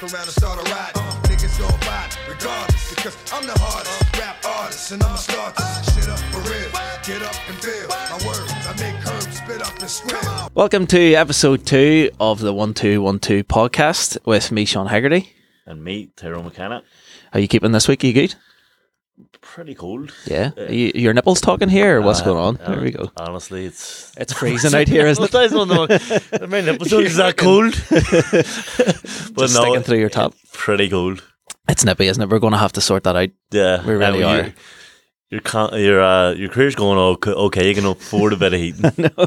fuck around and start a riot. Uh, niggas gon' fight regardless because I'm the hardest rap artist and I'ma start this shit up for real. Get up and feel my words. I make herbs spit up and squeal. Welcome to episode two of the One Two One Two podcast with me, Sean Haggerty. and me, Tyrone McKenna. How you keeping this week? Are you good? Pretty cold. Yeah. Are you, your nipples talking here, or what's Uh, going on? uh, There we go. Honestly, it's It's freezing out here, isn't it? I don't know. Mean, episode is that cold? but Just sticking through your top. Pretty cold. It's nippy, isn't it? We're going to have to sort that out. Yeah, We really Uh, are. Your your, con- your, uh, your career's going okay. okay. You can afford a bit of heating. no, no.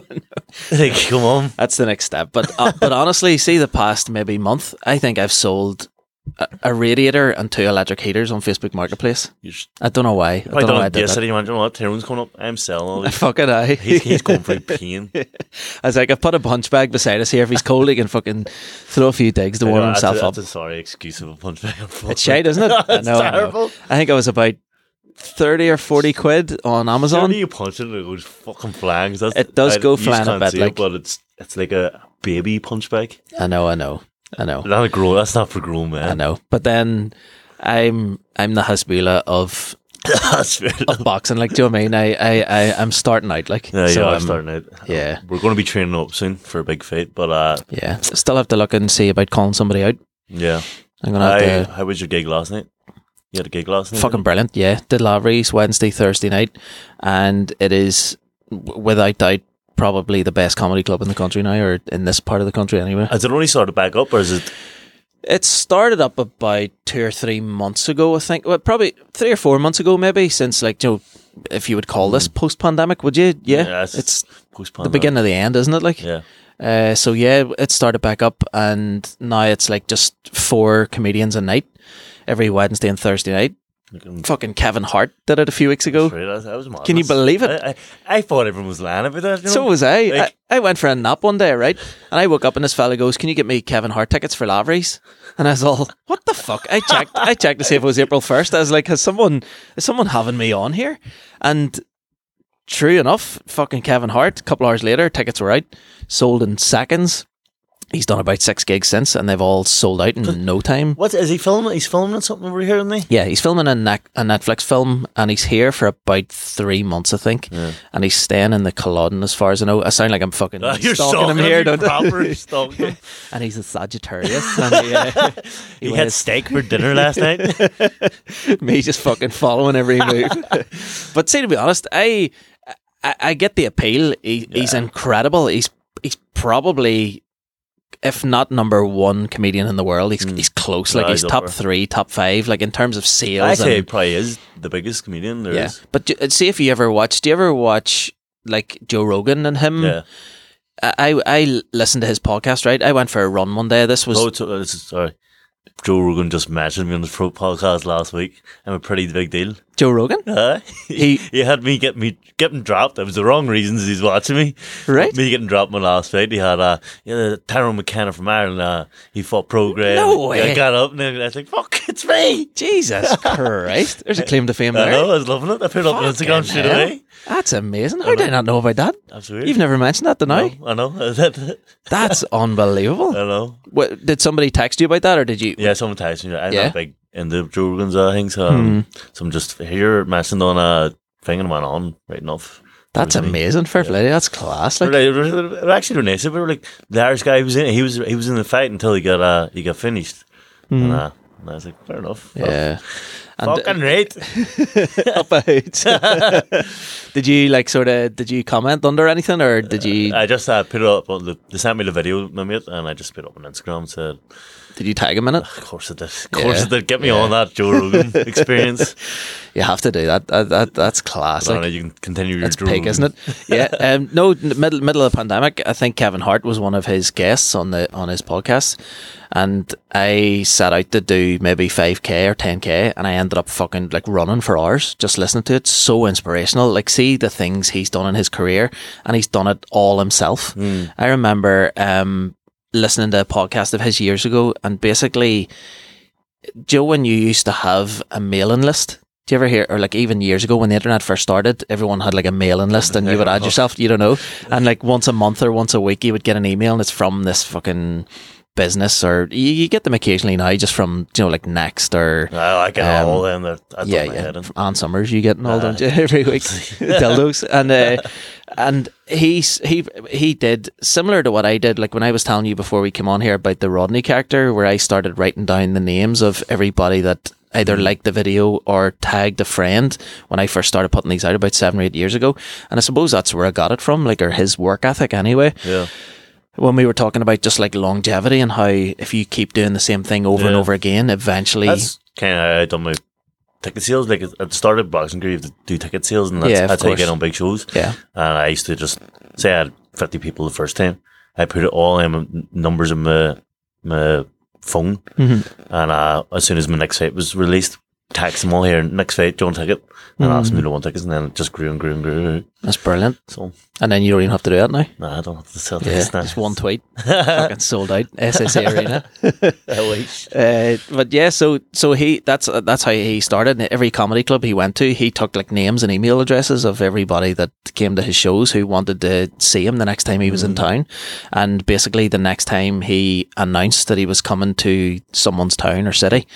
Like, come on. That's the next step. But uh, but honestly, see the past maybe month, I think I've sold a, a radiator and two electric heaters on Facebook Marketplace. Just, I don't know why. I I don't know why I did yes, that. I didn't imagine what Tyrone's coming up. I'm selling all these. Fucking I. He's, he's going for pain. I was like, I've put a punch bag beside us here. If he's cold, he can fucking throw a few digs to I warm that's himself a, up. That's a sorry excuse of a punch bag. It's shite, isn't it? I know, I know. terrible. I think it was about thirty or forty quid on Amazon. You punch it and it goes fucking flying. That's, It does I- go you flying a bit, it, like- but it's it's like a baby punch bag. I know, I know, I know, Not a grown. That's not for grown men. I know. But then I'm I'm the Hasbula of of boxing. Like, do you know what I mean? I I, I I'm starting out. Like, Yeah, so are I'm- starting out. yeah. we're going to be training up soon for a big fight. But uh, Yeah, still have to look and see about calling somebody out. yeah, I'm gonna have I, to. how was your gig last night? You had a gig last night. Fucking brilliant. Yeah, did Lavery's Wednesday, Thursday night, and it is without doubt probably the best comedy club in the country now, or in this part of the country anyway. Has it only started back up, or is it? It started up about two or three months ago, I think. Well, probably three or four months ago, maybe. Since like, you know, if you would call this post-pandemic, would you? Yeah, it's, it's post the beginning of the end, isn't it? Like, Yeah, uh, so yeah, it started back up, and now it's like just four comedians a night, every Wednesday and Thursday night. Fucking- Kevin Hart did it a few weeks ago. Right, that, that was madness. Can you believe it? I, I, I thought everyone was lying about that. You know? So was I. Like- I. I went for a nap one day, right? And I woke up and this fella goes, "Can you get me Kevin Hart tickets for Lavery's?" And I was all, "What the fuck?" I checked. I checked to see if it was April first. I was like, "Has someone is someone having me on here?" And true enough, fucking Kevin Hart. A couple hours later, tickets were out, sold in seconds. He's done about six gigs since, and they've all sold out in no time. What is he filming? He's filming something over here, isn't he? Yeah, he's filming a, a Netflix film, and he's here for about three months, I think. And he's staying in the Culloden, as far as I know. I sound like I'm fucking Uh, you're stalking stalking him here, don't I? proper stalking him. and he's a Sagittarius. and he, uh, he He had steak for dinner last night. me just fucking following every move. but see, to be honest, I I, I get the appeal. He, He's incredible. He's he's probably. If not number one comedian in the world, he's he's close. Like. Yeah, he's top three, top five. Like in terms of sales. I say he and, probably is the biggest comedian there is. yeah. But do- see if you ever watch. Do you ever watch like Joe Rogan and him? Yeah. I I listened to his podcast. Right, I went for a run one day. This was Oh, uh, this is, sorry. Joe Rogan just mentioned me on his pro podcast last week. I'm a pretty big deal. Joe Rogan. Uh, He- he had me get me getting dropped. It was the wrong reasons he's watching me. Right. Me getting dropped my last fight. He had uh yeah, Tyrone McKenna from Ireland. Uh, he fought Progress. No way. I got up and I was like, "Fuck, it's me." Jesus Christ! There's a claim to fame I there. know. I was loving it. I put it up on Instagram straight away. That's amazing. How did I not know about that? That's weird. You've never mentioned that, did I? No, I know. That's unbelievable. I know. What, did somebody text you about that, or did you? Yeah, someone texted me. I'm Yeah? not big into Joe Rogan's uh, things. Um, So I'm just here mentioned on a thing and went on right enough. That's amazing. Fair play. That's class. Like, were, they were actually were nice. Were like the Irish guy. He was in. He was he was in the fight until he got uh he got finished. And, uh, and I was like, fair enough. Yeah. And uh, Fucking right. about. did you like sort of? Did you comment under anything, or did you? I just uh, put it up. On the, they sent me the video, my mate, and I just put it up on Instagram. and Said, Did you tag him in it? of course it did. Of course Yeah. it did. Get me on that Joe Rogan experience. You have to do that. That, that that's classic. I don't know, you can continue your That's Joe pig, isn't it? Yeah. Um, no, middle middle of the pandemic, I think Kevin Hart was one of his guests on the on his podcast, and I set out to do maybe five k or ten k, and I ended up fucking like running for hours just listening to it. So inspirational. Like, see the things he's done in his career, and he's done it all himself. I remember um, listening to a podcast of his years ago, and basically, Joe, when you used to have a mailing list. Do you ever hear, or like even years ago when the internet first started, everyone had like a mailing list and you would add yourself, you don't know. And like once a month or once a week, you would get an email and it's from this fucking business, or you, you get them occasionally now, just from you know like Next or I, I get Um, all them. Yeah, yeah, my yeah. head in. From Ann Summers, you getting all Uh, don't you every week dildos, and uh, and he's he he did similar to what I did. Like when I was telling you before we came on here about the Rodney character, where I started writing down the names of everybody that either Mm-hmm. liked the video or tagged a friend when I first started putting these out about seven or eight years ago. And I suppose that's where I got it from, like or his work ethic anyway Yeah. When we were talking about just like longevity and how if you keep doing the same thing over and over again, eventually, That's kind of how I done my ticket sales. Like at the start of Boxing Crew, you have to do ticket sales, and that's, Yeah, that's how you get on big shows. yeah, And I used to just say I had 50 people the first time. I put it all in numbers in my, my phone. Mhm. And uh, as soon as my next fight was released, text them all here, next fight, John ticket. And Mm. asked me to want tickets. And then it just grew and grew and grew. that's brilliant. So, And then you don't even have to do that now. nah, I don't have to sell Yeah, tickets now. just one tweet, fucking sold out SSE Arena. I wish. Uh, but yeah, so so he that's that's how he started. Every comedy club he went to, he took like names and email addresses of everybody that came to his shows who wanted to see him the next time he was in town. And basically, the next time he announced that he was coming to someone's town or city.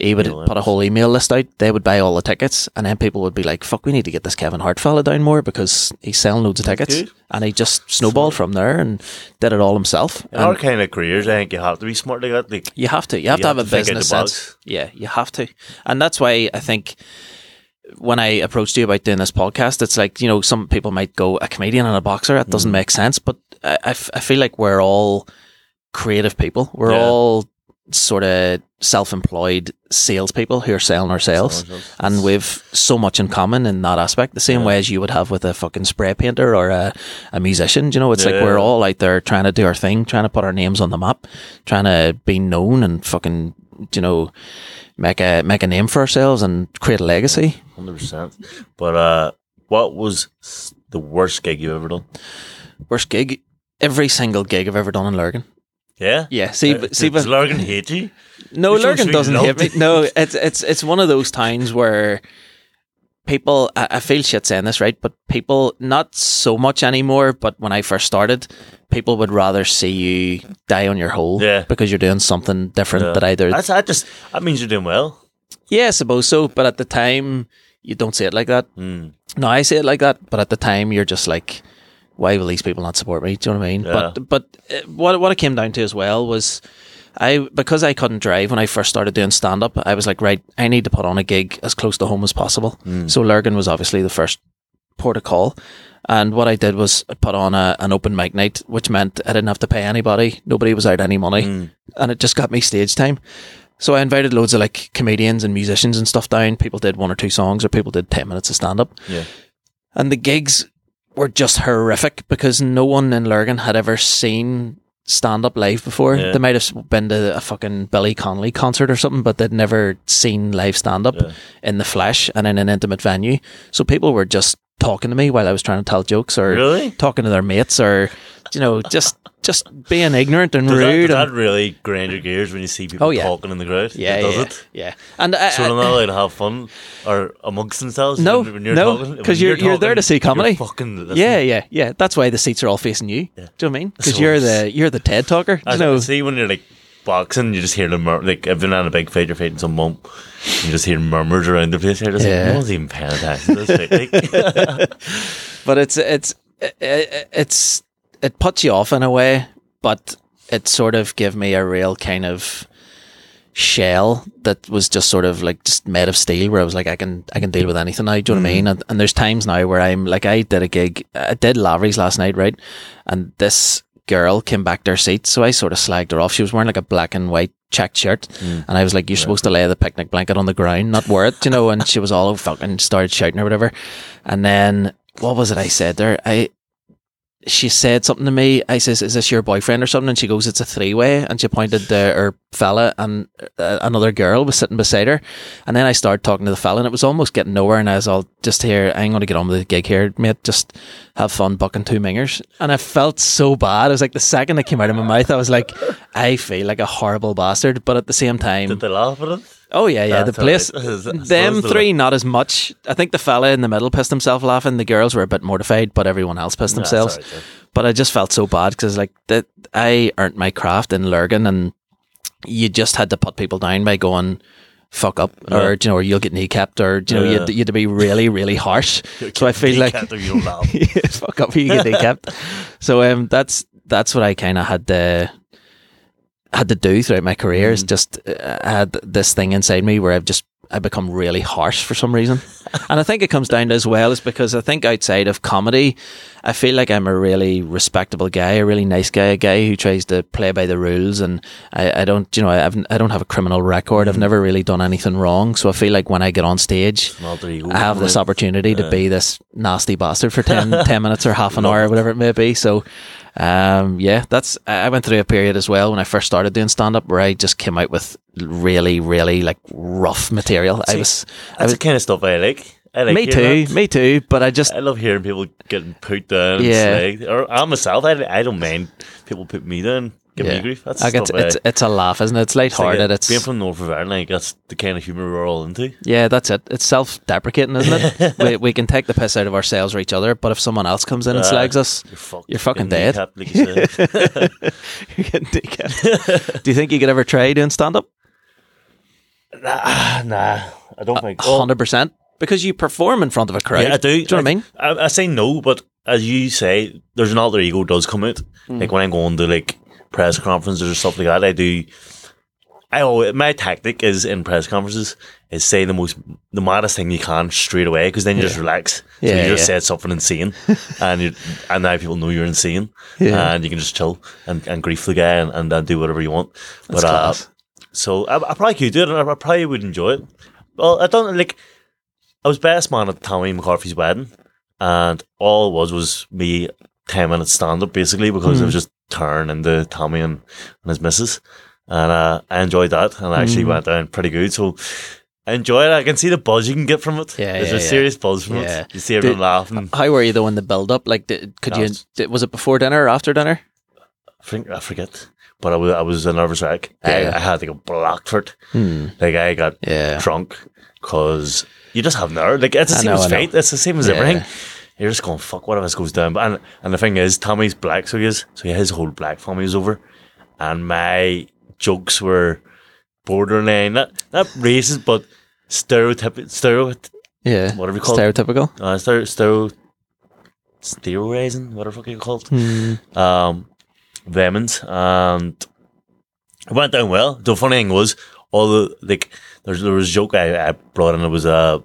He would Email put a whole email list out. They would buy all the tickets, and then people would be like, "Fuck, we need to get this Kevin Hart fella down more because he's selling loads of tickets." good. And he just snowballed from there and did it all himself. In our kind of careers, I think you have to be smart like that. Like, you have to. You have You to have, have a to think business sense. Yeah, you have to. And that's why I think when I approached you about doing this podcast, it's like, you know, some people might go, a comedian and a boxer, that Mm. doesn't make sense. But I, I f- I feel like we're all creative people. We're Yeah. all sort of self employed salespeople who are selling ourselves. Selling ourselves. And we've so much in common in that aspect, the same Yeah. way as you would have with a fucking spray painter or a, a musician. You know, it's like we're all out there trying to do our thing, trying to put our names on the map, trying to be known and fucking, you know, make a make a name for ourselves and create a legacy. Hundred percent. But uh, what was the worst gig you've ever done? Worst gig, every single gig I've ever done in Lurgan. Yeah. Yeah, see, Uh, but see, does but Lurgan hate you? No, You're supposed to Lurgan doesn't hit me. No, it's it's it's one of those times where people. I, I feel shit saying this, right? But people, not so much anymore. But when I first started, people would rather see you die on your hole, Yeah. because you're doing something different Yeah. that either. That's that just that means you're doing well. yeah, I suppose so. But at the time, you don't say it like that. Mm. No, I say it like that, but at the time you're just like, why will these people not support me? Do you know what I mean? Yeah. But but uh, what what it came down to as well was. I because I couldn't drive when I first started doing stand up, I was like, right, I need to put on a gig as close to home as possible. So Lurgan was obviously the first port of call. And what I did was I put on a, an open mic night, which meant I didn't have to pay anybody. Nobody was out any money. And it just got me stage time. So I invited loads of like comedians and musicians and stuff down. People did one or two songs or people did 10 minutes of stand up. Yeah. And the gigs were just horrific because no one in Lurgan had ever seen stand up live before. Yeah. They might have been to a fucking Billy Connolly concert or something, but they'd never seen live stand up Yeah. in the flesh and in an intimate venue. So people were just talking to me while I was trying to tell jokes or Really? talking to their mates or, you know, just just being ignorant and Does that, rude. does that really grind your gears when you see people Oh, yeah. talking in the crowd? yeah, does yeah, it? yeah. And I, So I- they're uh, not allowed to have fun or amongst themselves. No, when, you're no, talking? 'cause When you're- you're there to see comedy. you're Fucking listening. yeah, yeah, yeah. That's why the seats are all facing you. Do you know what I mean? Because you're the you're the TED talker. I You know, see when you're like boxing, you just hear the mur- like if you're on a big fight, you're fighting some mum, you just hear murmurs around the place. You're just Yeah. like, no one's even paying attention to this fight. But it's it's it, it's it puts you off in a way, but it sort of gave me a real kind of shell that was just sort of like just made of steel where I was like I can I can deal with anything now do you know what I mm-hmm. mean? And, and there's times now where I'm like I did a gig I did Lavery's last night right? And this girl came back to her seat so I sort of slagged her off. She was wearing like a black and white checked shirt. Mm. And I was like you're supposed to lay the picnic blanket on the ground not wear it you know? And she was all fucking started shouting or whatever. And then what was it I said there I she said something to me. I says, "Is this your boyfriend or something?" And she goes, "It's a three way." And she pointed to her fella, and uh, another girl was sitting beside her. And then I started talking to the fella, and it was almost getting nowhere. And I was all just here. I'm going to get on with the gig here, mate. Just have fun bucking two mingers. And I felt so bad. It was like the second it came out of my mouth, I was like, I feel like a horrible bastard. But at the same time, did they laugh at it? Oh yeah, yeah. That's the place, right. Them the- three, not as much. I think the fella in the middle pissed himself laughing. The girls were a bit mortified, but everyone else pissed themselves. right, yeah. But I just felt so bad because like that, I earned my craft in Lurgan, and you just had to put people down by going. Fuck up, or you know, or you'll get kneecapped, or you know, you, had, Yeah. you had to be really, really harsh. so I feel like Can't you don't laugh. yeah, fuck up, you get kneecapped. So um, that's that's what I kind of had to had to do throughout my career. Is just uh, had this thing inside me where I've just I become really harsh for some reason, and I think it comes down to as well is because I think outside of comedy, I feel like I'm a really respectable guy, a really nice guy, a guy who tries to play by the rules, and I, I don't, you know, I haven't, I don't have a criminal record. I've never really done anything wrong, so I feel like when I get on stage, An alter ego. I have this opportunity to be this nasty bastard for 10, 10 minutes or half an hour or whatever it may be. So, um, yeah, that's, I I went through a period as well when I first started doing stand up where I just came out with really, really like rough material. I See, was, I That's was, the kind of stuff I like. I like me too, that. me too, but I just, I love hearing people getting put down. Yeah. Yeah. Or I myself, I, I don't mind people put me down, give yeah. me grief. That's like it's, it's, it's a laugh, isn't it? It's it's like lighthearted. It's, being from North of Ireland. Like, that's the kind of humour we're all into. yeah, that's it. It's self-deprecating, isn't it? we, we can take the piss out of ourselves or each other, but if someone else comes in and Uh, slags us, You're fucked. You're fucking Getting dead. like you you're getting kneecapped. Do you think you could ever try doing stand-up? nah, nah, I don't think. A hundred percent because you perform in front of a crowd. Yeah, I do. Do you know what I mean? I, I say no, but as you say, there's an alter ego does come out. Hmm. Like when I'm going to like press conferences or stuff like that, I do. I always, my tactic is in press conferences is say the most the maddest thing you can straight away because then you just relax. So Yeah, you just yeah. said something insane, and you and now people know you're insane, Yeah. and you can just chill and, and grief the guy and, and, uh, do whatever you want. That's but uh, so I, I probably could do it, and I, I probably would enjoy it. Well, I don't like. I was best man at Tommy McCarthy's wedding, and all it was was me ten minutes stand up basically because it was just turn into Tommy and, and his missus, and uh, I enjoyed that, and I actually went down pretty good. So. I enjoy it. I can see the buzz you can get from it. Yeah, There's yeah, a yeah. serious buzz from Yeah. it. You see everyone Did- laughing. How were you though in the build up? Like, did, could you? was- Did, was it before dinner or after dinner? I think I forget, but I was I was a nervous wreck. Yeah. I, I had to go black for it. Hmm. Like I got Yeah. drunk because you just have nerve. Like it's the I same know, as fate. It's the same as everything. You're just going fuck. What if this goes down? But and and the thing is, Tommy's black, so he is. So his whole black family is over, and my jokes were borderline not not racist, but stereotypical. Stereo, Yeah. Whatever you call it. Stereotypical. uh, stereo, stereo, stereoizing, whatever fuck you call it Hmm. um, Lemons, and it went down well. The funny thing was, all the like, there's there was a joke I, I brought in. It was uh,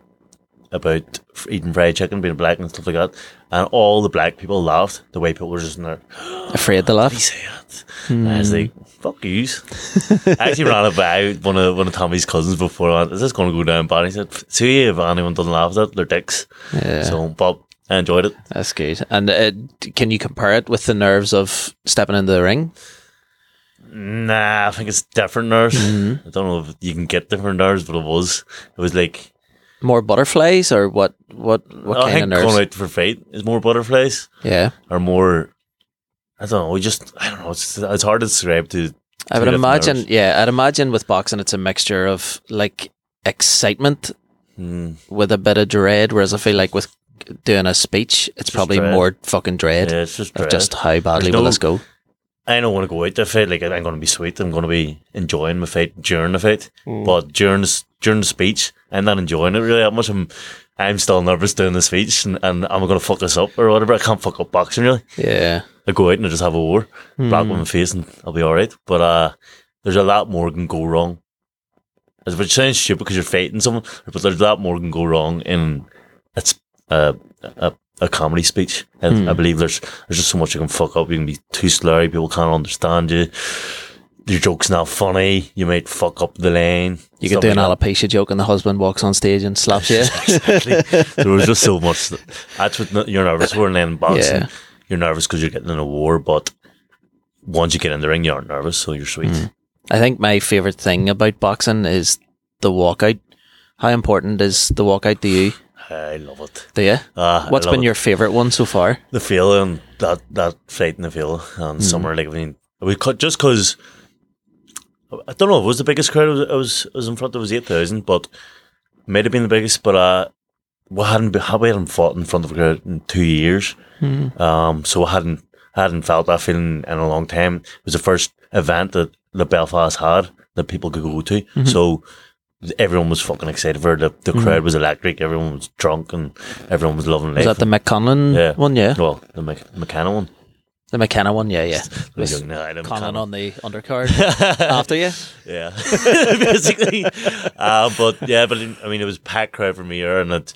about eating fried chicken, being black and stuff like that, and all the black people laughed. The way people were just in there, Afraid to he laugh. say it. And I was like, "Fuck yous." I actually ran it by one of one of Tommy's cousins before. I went, Is this going to go down bad? He said, "See if anyone doesn't laugh at that, they're dicks." Yeah. So, but I enjoyed it. That's good. And uh, can you compare it with the nerves of stepping into the ring? Nah, I think it's different nerves. Mm-hmm. I don't know if you can get different nerves, but it was. It was like More butterflies or what? What? What I kind think of nerves? going out for fight is more butterflies yeah. or more. I don't know. We just I don't know. It's it's hard to describe to. I would imagine. nerves. Yeah, I'd imagine with boxing, it's a mixture of like excitement Hmm. with a bit of dread, whereas I feel like with doing a speech, it's probably dread. more fucking dread Yeah, it's just of just how badly There's will this go. I don't want to go out to fight. Like I'm going to be sweet. I'm going to be enjoying my fight during the fight. Hmm. But during the, during the speech, I'm not enjoying it really that much. I'm I'm still nervous doing the speech, and, and I'm going to fuck this up or whatever. I can't fuck up boxing really. Yeah. I go out and I just have a war, black with my face, and I'll be all right. But uh, there's a lot more can go wrong. As Which sounds stupid because you're fighting someone, but there's a lot more can go wrong in it's a a, a comedy speech. And I believe there's there's just so much you can fuck up. You can be too slurry. People can't understand you. Your joke's not funny. You might fuck up the lane. You could do an like alopecia joke and the husband walks on stage and slaps you. exactly. there was just so much. That's what you're nervous for, and then in boxing, Yeah. you're nervous because you're getting in a war. But once you get in the ring, you aren't nervous, so you're sweet. Mm. I think my favorite thing about boxing is the walkout. How important is the walkout to you? I love it. Do you? I What's been it. your favorite one so far? the feeling that that fight in the field and Mm. summer like I mean we cut just because I don't know it was the biggest crowd I was, I was, I was in front of, was 8,000, but might have been the biggest, but uh, we hadn't, we hadn't fought in front of a crowd in two years. Um, so I hadn't, hadn't felt that feeling in a long time. It was the first event that, that Belfast had that people could go to. So everyone was fucking excited for it. The, the crowd was electric. Everyone was drunk and everyone was loving life. Was that the McConlon yeah. one? Yeah. Well, the Mc, McKenna one. The McKenna one? Yeah, yeah. Was Was no, I don't Conan McKenna. on the undercard after you? Yeah, basically. uh, but yeah, but I mean, it was packed crowd from here, and it,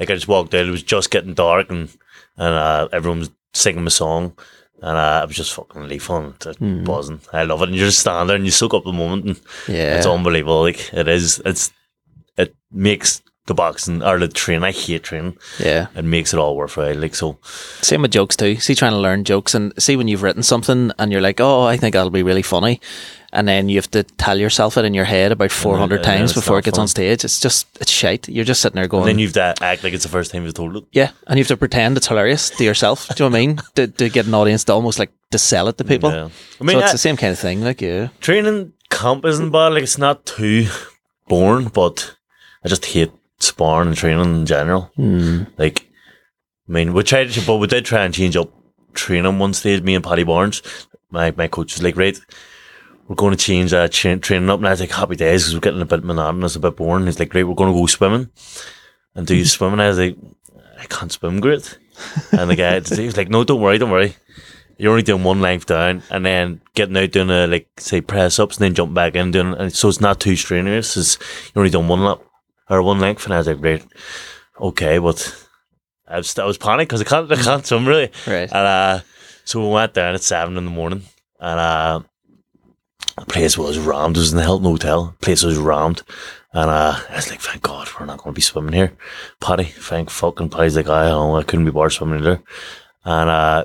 like I just walked out. It was just getting dark, and and uh, everyone was singing my song, and uh, I was just fucking really fun, just buzzing. I love it, and you just stand there and you soak up the moment, and Yeah. it's unbelievable. Like it is, it's it makes the boxing or the train. I hate training. Yeah. It makes it all worthwhile. Like so, Same with jokes too. See, trying to learn jokes and see when you've written something and you're like, oh, I think that'll be really funny. And then you have to tell yourself it in your head about 400 and then uh, times before it gets fun. on stage. It's just, it's shite. You're just sitting there going, and then you have to act like it's the first time you've told it. yeah. And you have to pretend it's hilarious to yourself. Do you know what I mean? To, to get an audience to almost like to sell it to people. Yeah. I mean, so it's I- the same kind of thing. Like, yeah. training camp isn't bad. Like it's not too boring, but I just hate sparring and training in general. Hmm. Like, I mean, we tried, to, but we did try and change up training one stage. Me and Paddy Barnes, my my coach was like, right, we're going to change that cha- training up. And I was like, happy days because we're getting a bit monotonous, a bit boring. He's like, great, we're going to go swimming and do you swimming. I was like, I can't swim great. And the guy, he was like, no, don't worry, don't worry you're only doing one length down and then getting out doing a like say press ups and then jumping back in doing and so it's not too strenuous. It's you're only doing one lap or one length and I was like great, okay, but I was I was panicked because I can't I can't swim really. Right. And uh, so we went down at seven in the morning and uh, the place was rammed. It was in the Hilton Hotel. The place was rammed. And uh, I was like, thank God we're not going to be swimming here. Paddy, thank fucking Paddy's like, I don't know, I couldn't be bored swimming either. And uh,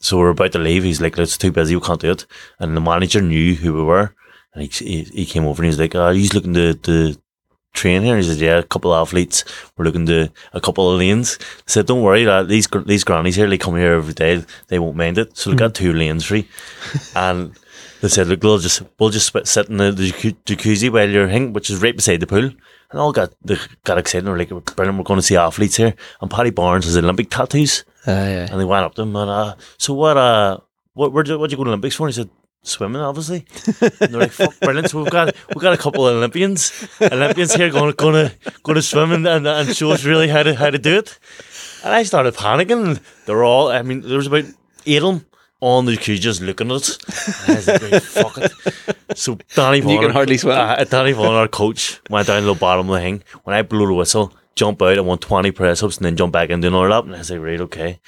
so we're about to leave. He's like, it's too busy. We can't do it. And the manager knew who we were. And he, he, he came over and he's like, are oh, he's looking to, to train here. He said, yeah, a couple of athletes. We're looking to a couple of lanes. I said, don't worry, lad, these, these grannies here, they come here every day. They won't mind it. So they got two lanes free. and they said, look, we'll just, we'll just sit- in the, the jacuzzi while you're hanging, which is right beside the pool. And all got, they got excited. Were like, brilliant, we're going to see athletes here. And Paddy Barnes has Olympic tattoos. Uh, yeah. And they went up to him and, uh, so what, uh, what, where'd you, what'd you go to Olympics for? And he said, swimming, obviously. And they're like, fuck, brilliant. So we've got, we've got a couple of Olympians, Olympians here going, going to, going to swim and, and, and show us really how to, how to do it. And I started panicking. They're all, I mean, there was about eight of them on the queue just looking at us. I was like, fuck it. So Danny Vaughan, can hardly swim. Uh, Danny Vaughan, our coach, went down to the bottom of the thing. When I blew the whistle, jump out and want 20 press ups and then jump back into another lap. And I was like, right, okay.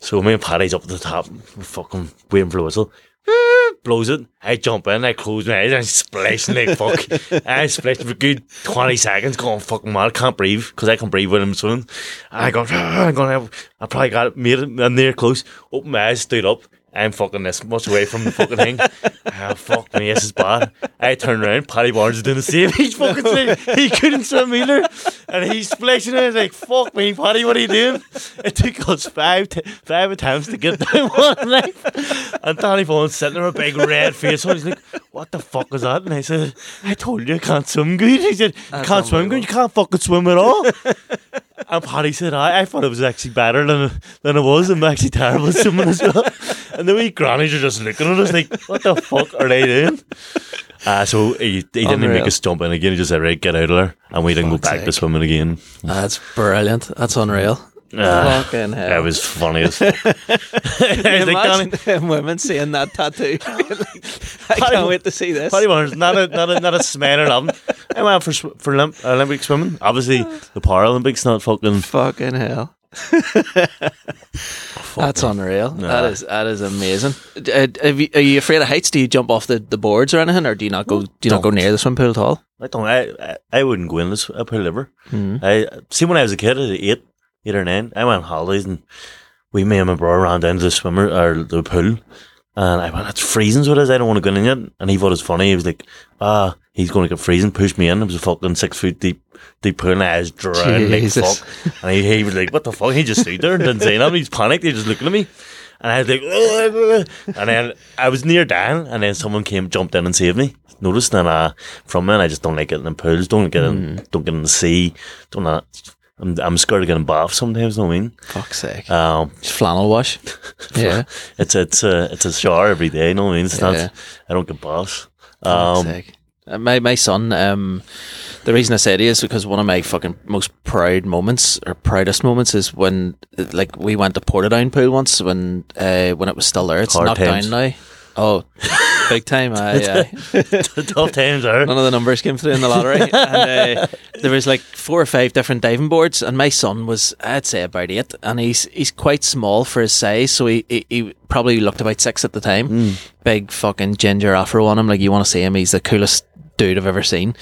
So me and Paddy's up at the top, fucking waiting for the whistle. Blows it. I jump in, I close my eyes, and I'm splashing like fuck. I splashed for a good 20 seconds, going fucking mad. I Can't breathe, because I can breathe when I'm swimming. And I go, I'm gonna have, I probably got it, made it, I'm there close. Open my eyes, stood up. I'm fucking this much away from the fucking thing. Ah, fuck me, this is bad. I turn around, Paddy Barnes is doing the same. He's fucking saying he couldn't swim either. And he's splashing it. Was like, fuck me, Paddy, what are you doing? It took us five t- five attempts to get down one leg. And Danny Vaughan's sitting there with a big red face on. He's like, what the fuck is that? And I said, I told you I can't swim good. He said, you can't swim good, you can't fucking swim at all. And Paddy said, I, I thought it was actually better than than it was. I'm actually terrible at swimming as well. And the wee grannies are just looking at us like, what the fuck are they doing? Uh, so he, he didn't Unreal. make us jump in again. He just said, right, get out of there. And we didn't Fuck's go back to swimming again. That's brilliant. That's unreal. Ah, Fucking hell. It was funny as fuck. I was like, Imagine them women seeing that tattoo. I can't wait to see this. Paddy Barnes, not a not a not a smatter of him. I went for sw- for Olymp- Olympic swimming. Obviously, the Paralympics not fucking. Fucking hell. That's unreal. That is that is amazing. Uh, you- are you afraid of heights? Do you jump off the, the boards or anything, or do you not go? Do you not go near the swim pool at all? I don't. I I, I wouldn't go in this pool ever. Hmm. I see when I was a kid, at eight, eight or nine, I went on holidays and we, me and my brother ran down to the swimmer or the pool, And I went, it's freezing, so it is. I don't want to go in yet. And he thought it was funny. He was like, ah, he's going to get freezing. Pushed me in. It was a fucking six foot deep, deep pool. And I was drowning like fuck. And he, he was like, what the fuck? He just stood there and didn't say nothing. He's panicked. He just looking at me. And I was like, "Ugh." and then I was near dying. And then someone came, jumped in and saved me. Noticed. that uh, from then, I just don't like getting in pools. Don't get in, don't get in the sea. Don't uh, I'm, I'm scared of getting bath sometimes. You know what I mean? Fuck's sake. Um, Just flannel wash. yeah. it's it's a it's a shower every day. You know what I mean? It's Yeah. not. I don't get baths. Fuck's Um, sake. Uh, My my son. Um, the reason I said it is because one of my fucking most proud moments or proudest moments is when uh, like we went to Portadown pool once when uh, when it was still there. It's Hard knocked times. down now. Oh, big time! I, uh, tough times are. none of the numbers came through in the lottery. and, uh, there was like four or five different diving boards, and my son was, I'd say, about eight, and he's he's quite small for his size, so he he, he probably looked about six at the time. Big fucking ginger afro on him, like you want to see him. He's the coolest dude I've ever seen.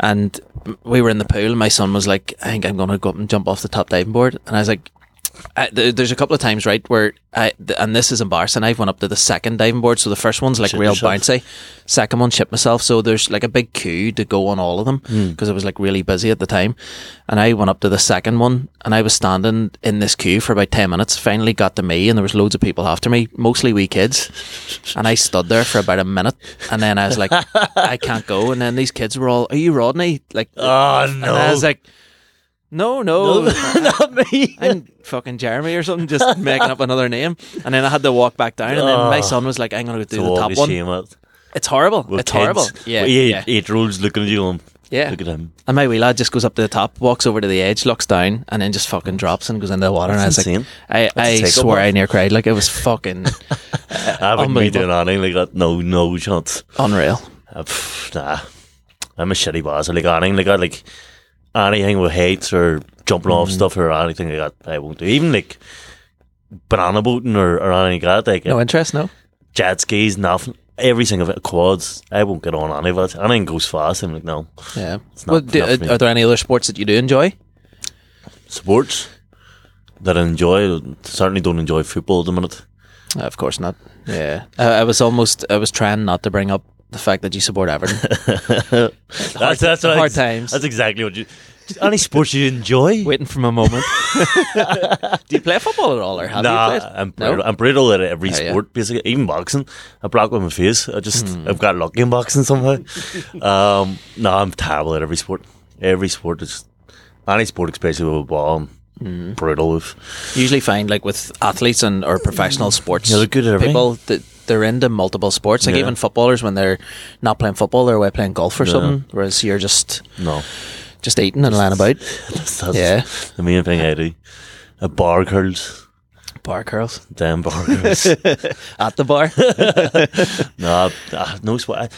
And we were in the pool, and my son was like, "I think I'm going to go up and jump off the top diving board," and I was like. Th- there's a couple of times, right, where I, and this is embarrassing. I've went up to the second diving board, so the first one's like Shit real yourself. bouncy. Second one, shit myself. So there's like a big queue to go on all of them Hmm. because it was like really busy at the time. And I went up to the second one, and I was standing in this queue for about ten minutes. Finally got to me, and there was loads of people after me, mostly wee kids. And I stood there for about a minute, and then I was like, I can't go. And then these kids were all, "Are you Rodney?" Like, Oh and no! I was like, "No, no." not me. I'm fucking Jeremy or something, just making up another name. And then I had to walk back down, and then my Oh. son was like, "I'm gonna go do So the top one." out. It's horrible. With it's kids, horrible. Yeah, eight, yeah, eight year olds looking at you going, yeah. look at him. And my wee lad just goes up to the top, walks over to the edge, looks down, and then just fucking drops and goes into the water. That's and I was insane. like, I, That's I swear. I near cried. Like it was fucking I wouldn't be doing anything like that. No, no chance. unreal. Uh, pff, nah, I'm a shitty boss. I like anything like that, like anything with heights or jumping Mm. off stuff or anything like that. I won't do. Even like banana boating or, or anything like that. Like No interest, no. jet skis, nothing. Every single bit, quads. I won't get on any of it. Anything goes fast. I'm like, no. Yeah. Well, do, me. are there any other sports that you do enjoy? Sports that I enjoy. Certainly don't enjoy football at the minute. Uh, of course not. Yeah, I, I was almost. I was trying not to bring up the fact that you support Everton. That's, that's what I- hard times. That's exactly what you. Any sports you enjoy? Waiting for my moment. do you play football at all, or have nah, you played? I'm No? brutal. I'm brutal at every Oh, yeah. sport, basically. Even boxing, I block with my face. I just, Hmm. I've got lucky in boxing somehow. um, no, I'm terrible at every sport. Every sport is any sport, especially with a ball. I'm Hmm. brutal with. usually find like with athletes and or professional sports Yeah, they're good at everything. people that they're into multiple sports like Yeah. even footballers when they're not playing football they're away playing golf or something whereas you're just No, just eating and lying about that's, that's Yeah. the main thing I do. A bar curls, bar curls damn bar curls. at the bar no, uh, no sport. I,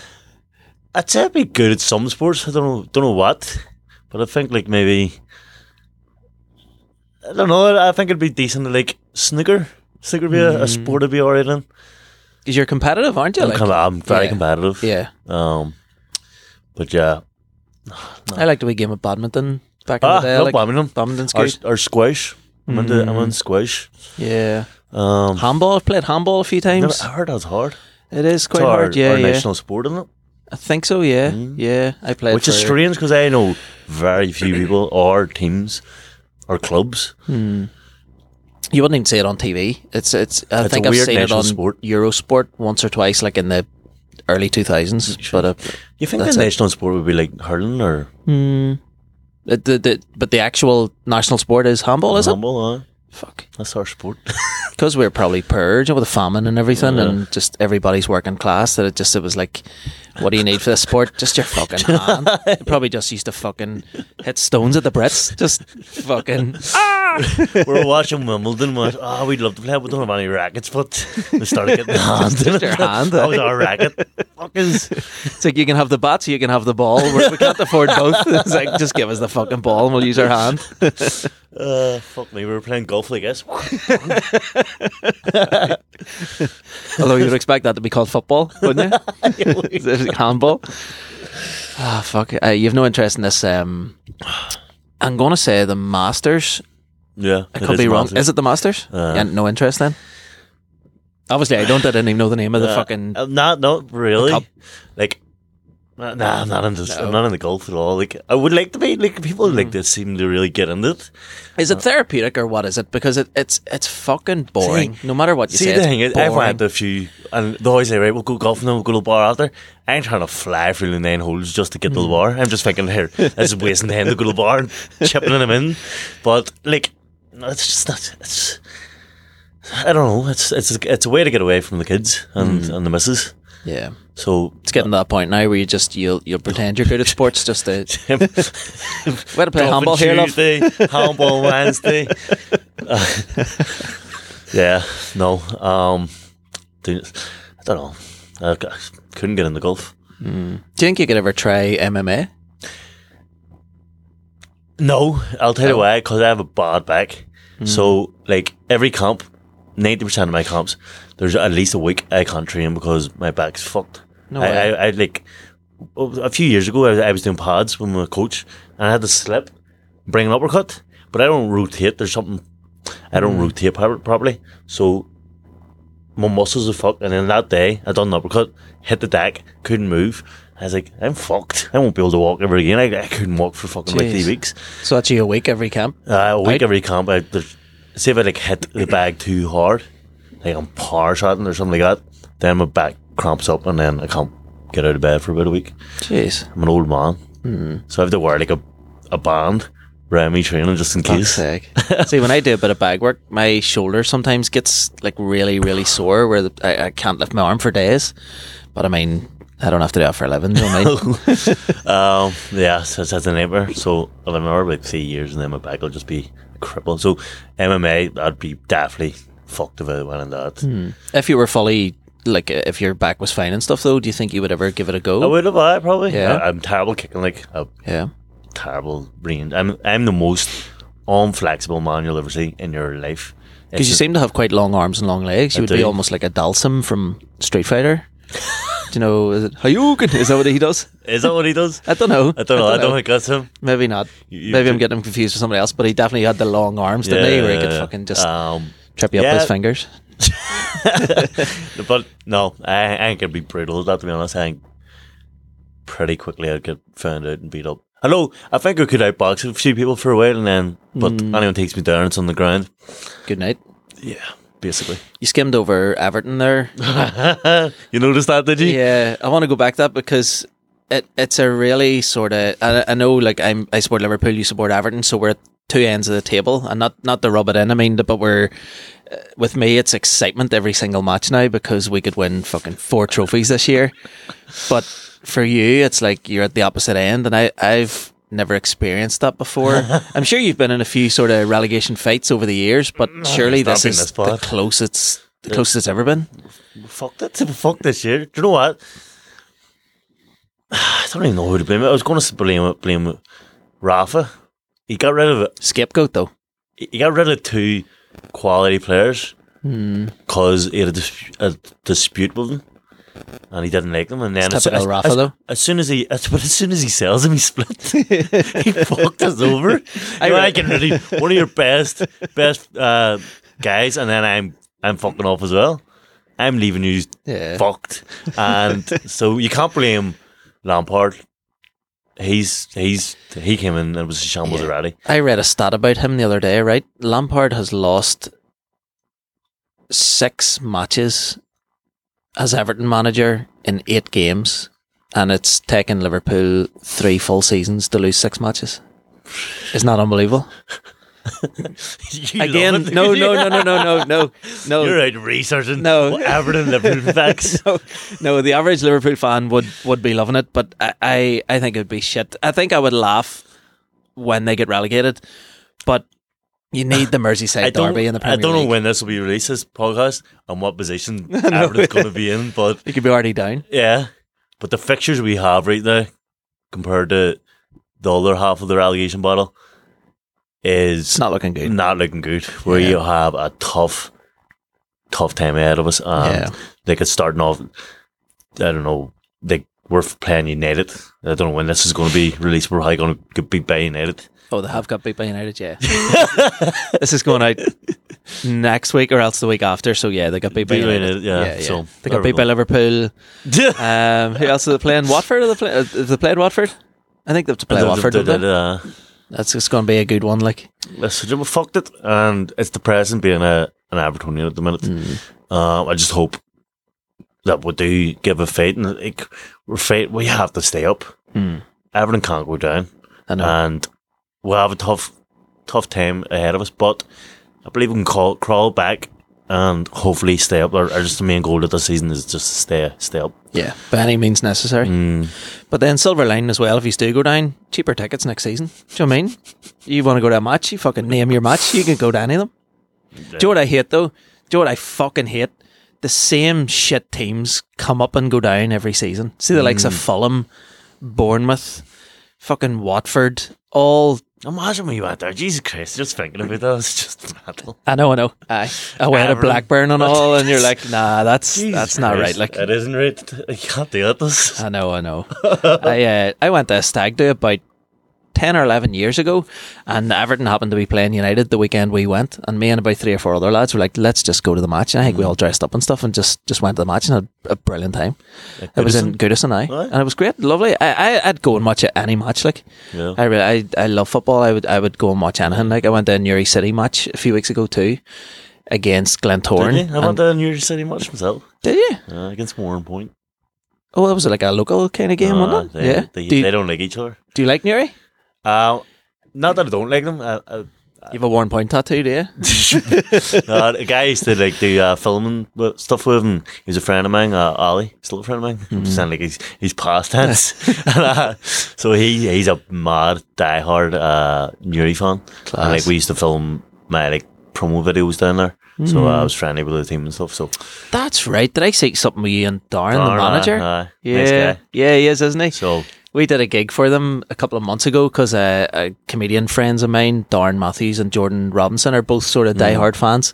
I'd say I'd be good at some sports. I don't know, don't know what, but I think like maybe I don't know. I think it'd be decent to like snooker. Snooker be a, a sport I'd be alright in. Because you're competitive aren't you I'm, like, com- I'm very yeah. competitive. yeah Um, but yeah, I liked a wee game of badminton back in ah, the day I love like badminton badminton's or, good or squash. I'm into I'm in squash. yeah Um, handball I've played handball a few never, times I heard that's hard. it is It's quite our, hard yeah our yeah national sport, isn't it? I think so yeah yeah I played Which is for- strange because I know very few people or teams or clubs. You wouldn't even see it on TV. It's it's. I It's think I've seen it on sport. Eurosport once or twice, like in the early two thousands. But uh, You think the it. national sport would be like hurling or the, the, the but the actual national sport is handball, is it? handball? Huh? Fuck, That's our sport. because we were probably purged with the famine and everything, and just everybody's working class. That it just it was like, what do you need for this sport? Just your fucking hand. Probably just used to fucking hit stones at the Brits. Just fucking. Ah! We're watching Wimbledon. Was oh, we'd love to play. We don't have any rackets, but we started getting hands. Just your hand, That was our racket. Fuckers. It's like you can have the bats, you can have the ball. We're, we can't afford both. It's like just give us the fucking ball and we'll use our hand. Uh, fuck me. We were playing golf, I guess. Although you would expect that to be called football, wouldn't you? Handball. Ah, fuck. Uh, you have no interest in this. Um, I'm going to say the Masters. Yeah, I could be wrong. Is it the Masters? Uh. yeah, no interest then. Obviously, I don't. I didn't even know the name of the Uh, fucking. uh, not not really. Like, uh, nah, I'm not into No. I'm not into golf at all. Like, I would like to be. Like, people Mm. like this seem to really get into it. Is it therapeutic or what is it? Because it, it's it's fucking boring. no matter what you See, say, the thing is, I've boring. went a few, and they always say, right, we'll go golfing, then we'll go to the bar after. I ain't trying to fly through the nine holes just to get Hmm. to the bar. I'm just thinking, here, this is wasting time to go to the bar and chipping them in. But, like, it's just not, it's, I don't know, it's it's it's a way to get away from the kids and, Hmm. and the missus. Yeah, So, it's getting to that point now where you just you'll you'll pretend you're good at sports just to we had to play handball here, love. Handball Wednesday. Uh, yeah, no. Um, I don't know. I c- couldn't get into golf. Do you think you could ever try MMA? No, I'll tell you why. Because I have a bad back. So, like every comp, ninety percent of my comps, there's at least a week I can't train because my back's fucked. No I, way. I, I like a few years ago. I was, I was doing pads with my coach, and I had to slip, bring an uppercut, but I don't rotate. There's something I don't rotate pro- properly, so my muscles are fucked. And then that day, I done an uppercut, hit the deck, couldn't move. I was like, I'm fucked. I won't be able to walk ever again. I, I couldn't walk for fucking like three weeks. So that's you a week every camp. Uh, a week Right. every camp, I, there's- see if I like hit the bag too hard, like I'm power shotting or something like that, then my back cramps up and then I can't get out of bed for about a week. Jeez, I'm an old man, Hmm. so I have to wear like a, a band around me training just in case. See, when I do a bit of bag work, my shoulder sometimes gets like really, really sore where the, I, I can't lift my arm for days. But I mean, I don't have to do that for a living. Do I? Um, yeah, so that's a neighbour. So I'll another like three years and then my back will just be crippled. So MMA, I'd be definitely fucked if I went into that. Hmm. if you were fully like, if your back was fine and stuff, though, do you think you would ever give it a go? I would have, I probably. Yeah. I, am terrible kicking, like a Yeah. terrible range. I'm I'm the most unflexible man you'll ever see in your life. Because you seem to have quite long arms and long legs. You I would be almost like a Dhalsim from Street Fighter. Do you know, is it Hadouken? Is that what he does? is that what he does? I don't know. I don't know. I don't think that's him. Maybe not. You- you Maybe I'm getting him confused with somebody else, but he definitely had the long arms, didn't he? Where he could fucking just Um, trip you up yeah. with his fingers. but no, I, I ain't gonna be brutal at that. To be honest, I think pretty quickly I'd get found out and beat up. Hello, I think I could outbox a few people for a while, and then but Hmm. anyone takes me down, it's on the ground. Good night. Yeah, basically. You skimmed over Everton there. you noticed that, did you? Yeah, I want to go back to that because it it's a really sort of. I, I know, like I'm, I support Liverpool, you support Everton, so we're at two ends of the table, and not not to rub it in. I mean, but we're uh, with me, it's excitement every single match now because we could win fucking four trophies this year. But for you, it's like you're at the opposite end, and I I've never experienced that before. I'm sure you've been in a few sort of relegation fights over the years, but surely this is this the closest the closest it's ever been. Fuck that. Fuck this year. Do you know what? I don't even know who to blame. I was going to blame blame Rafa. He got rid of it. Scapegoat though. He got rid of two quality players Hmm. because he had a, dis- a dispute with them, and he didn't like them. And then It's typical Rafa, as, as soon as he, as, but as soon as he sells them, he split. he fucked us over. I re- I can really one of your best best uh, guys, and then I'm I'm fucking off as well. I'm leaving you Yeah. fucked, and so you can't blame Lampard. He's he's he came in and it was a shambles Yeah. already. I read a stat about him the other day, right? Lampard has lost six matches as Everton manager in eight games, and it's taken Liverpool three full seasons to lose six matches. Isn't that unbelievable? Again, no, no, no, no, no, no, no, no. You're out researching No. Everton Liverpool facts. no, no, the average Liverpool fan would, would be loving it, but I, I, I think it would be shit. I think I would laugh when they get relegated, but you need the Merseyside derby in the Premier I don't know League. when this will be released, this podcast, and what position Everton's going to be in, but You could be already down. yeah. But the fixtures we have right now, compared to the other half of the relegation battle, is It's not looking good. not looking good. Where Yeah. you have a tough, tough time ahead of us. And Yeah. like it's starting off. I don't know. Like we're playing United. I don't know when this is going to be released. We're probably going to be by United. Oh, they have got beat by United, yeah. this is going out next week or else the week after. So yeah, they got beat by United. United, yeah, so they got we beat by. Liverpool. Um, who else are they playing? Watford? Are they, play, uh, have they played Watford? I think they have to play Watford. They don't did, they? uh, That's just going to be a good one. Like, Listen, we fucked it, and it's the depressing being a an Evertonian at the minute. Mm. Um, I just hope that we do give a fight, and like, we're fight. We have to stay up. Mm. Everton can't go down, I know. and we'll have a tough, tough time ahead of us. But I believe we can call, crawl back and hopefully stay up. Our, our just the main goal of the season is just to stay, stay up. yeah, by any means necessary. Mm. But then silver line as well. If you do go down, cheaper tickets next season. Do you know what I mean? You want to go to a match? You fucking name your match. You can go to any of them. Do you know what I hate though? Do you know what I fucking hate? The same shit teams come up and go down every season. See the likes of Fulham, Bournemouth, fucking Watford, all. Imagine when you went there. Jesus Christ, just thinking about that, it's just mental. I know, I know. Aye, I went to Blackburn and all, and you're like, nah, that's Jesus that's not right. Like, it isn't right. You can't do it. This. I know, I know. I uh, I went to a stag do about ten or eleven years ago, and Everton happened to be playing United the weekend we went, and me and about three or four other lads were like, "Let's just go to the match." And I think we all dressed up and stuff, and just just went to the match and had a brilliant time. It was in Goodison, I. Aye. and it was great, lovely. I, I I'd go and watch any match, like Yeah. I really, I I love football. I would I would go and watch anything. Like I went to a Newry City match a few weeks ago too, against Glentoran. Did you? I went to New York City match myself. Did you? Uh, against Warrenpoint. Oh, that was like a local kind of game, Uh, wasn't it? they, yeah. They, do, you, they don't like each other. do you like Newry? Uh, not that I don't like them. Uh, uh, You have a Warrenpoint tattoo, do you? uh, a guy used to like do uh, filming stuff with him. He's a friend of mine, uh, Ali, still a friend of mine. Mm-hmm. Sound like he's he's past tense. and, uh, so he he's a mad diehard uh, Newry fan. Class. And like we used to film my like promo videos down there. So Mm. uh, I was friendly with the team and stuff. So That's right. Did I say something with you and Darren, Darren, the manager? uh, yeah, nice yeah, he is, isn't he? so We did a gig for them a couple of months ago because uh, a comedian friends of mine, Darren Matthews and Jordan Robinson, are both sort of Mm. diehard fans.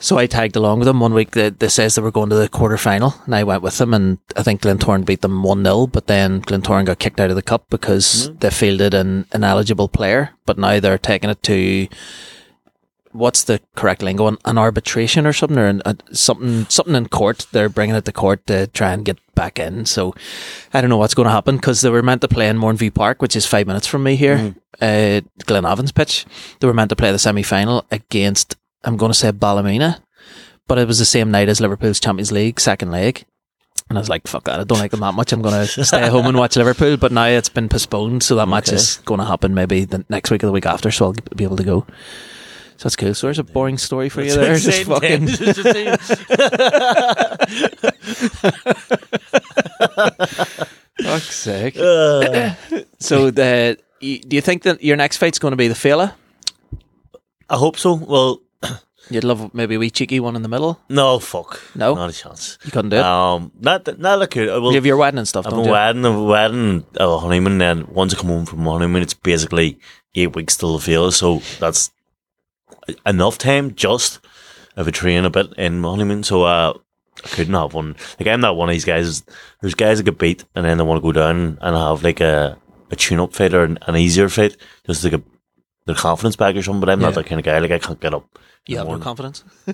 So I tagged along with them one week. They, they says they were going to the quarter final, and I went with them. And I think Glentoran beat them one 0 but then Glentoran got kicked out of the cup because Mm. they fielded an ineligible player. But now they're taking it to what's the correct lingo? An, an arbitration or something, or an, a, something something in court. They're bringing it to court to try and get back in. So I don't know what's going to happen because they were meant to play in Mourneview Park, which is five minutes from me here, uh, Glenavon's pitch. They were meant to play the semi final against I'm going to say Ballymena, but it was the same night as Liverpool's Champions League second leg. And I was like, fuck that, I don't like them that much. I'm going to stay home and watch Liverpool. But now it's been postponed, so that match Okay. is going to happen maybe the next week or the week after, so I'll be able to go. So that's cool. So there's a boring story for you there. Just fucking. Fuck's sake. Uh, So the, do you think that your next fight's going to be the Feile? I hope so. Well, You'd love maybe a wee cheeky one in the middle. no, fuck, No? not a chance. You couldn't do it. Um, not that, not like it. Well, you have your wedding and stuff, I've don't a you? wedding, a wedding, a honeymoon, and once I come home from honeymoon, it's basically eight weeks till the Feile. So that's enough time just if I train a bit in my honeymoon. So uh, I couldn't have one. Like I'm not one of these guys. There's guys that get beat and then they want to go down and have like a, a tune up fight or an, an easier fight just to get their confidence back or something. But I'm Yeah. not that kind of guy. Like I can't get up. You have no confidence. I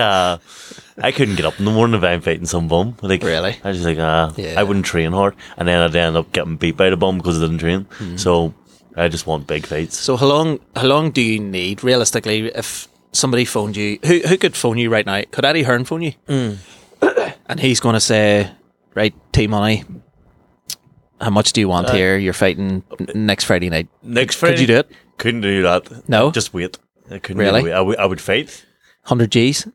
uh, I couldn't get up in the morning if I'm fighting some bum. Like Really? I was just like, uh, Yeah. I wouldn't train hard, and then I'd end up getting beat by the bum because I didn't train. Hmm. So I just want big fights. So how long? How long do you need realistically if somebody phoned you? Who who could phone you right now? Could Eddie Hearn phone you? Mm. And he's going to say, right, T Money. How much do you want Uh, here? You're fighting n- next Friday night. Next Friday? Could you do it? Couldn't do that. No? just wait. I couldn't Really? Wait. I, would, fight. Hundred G's.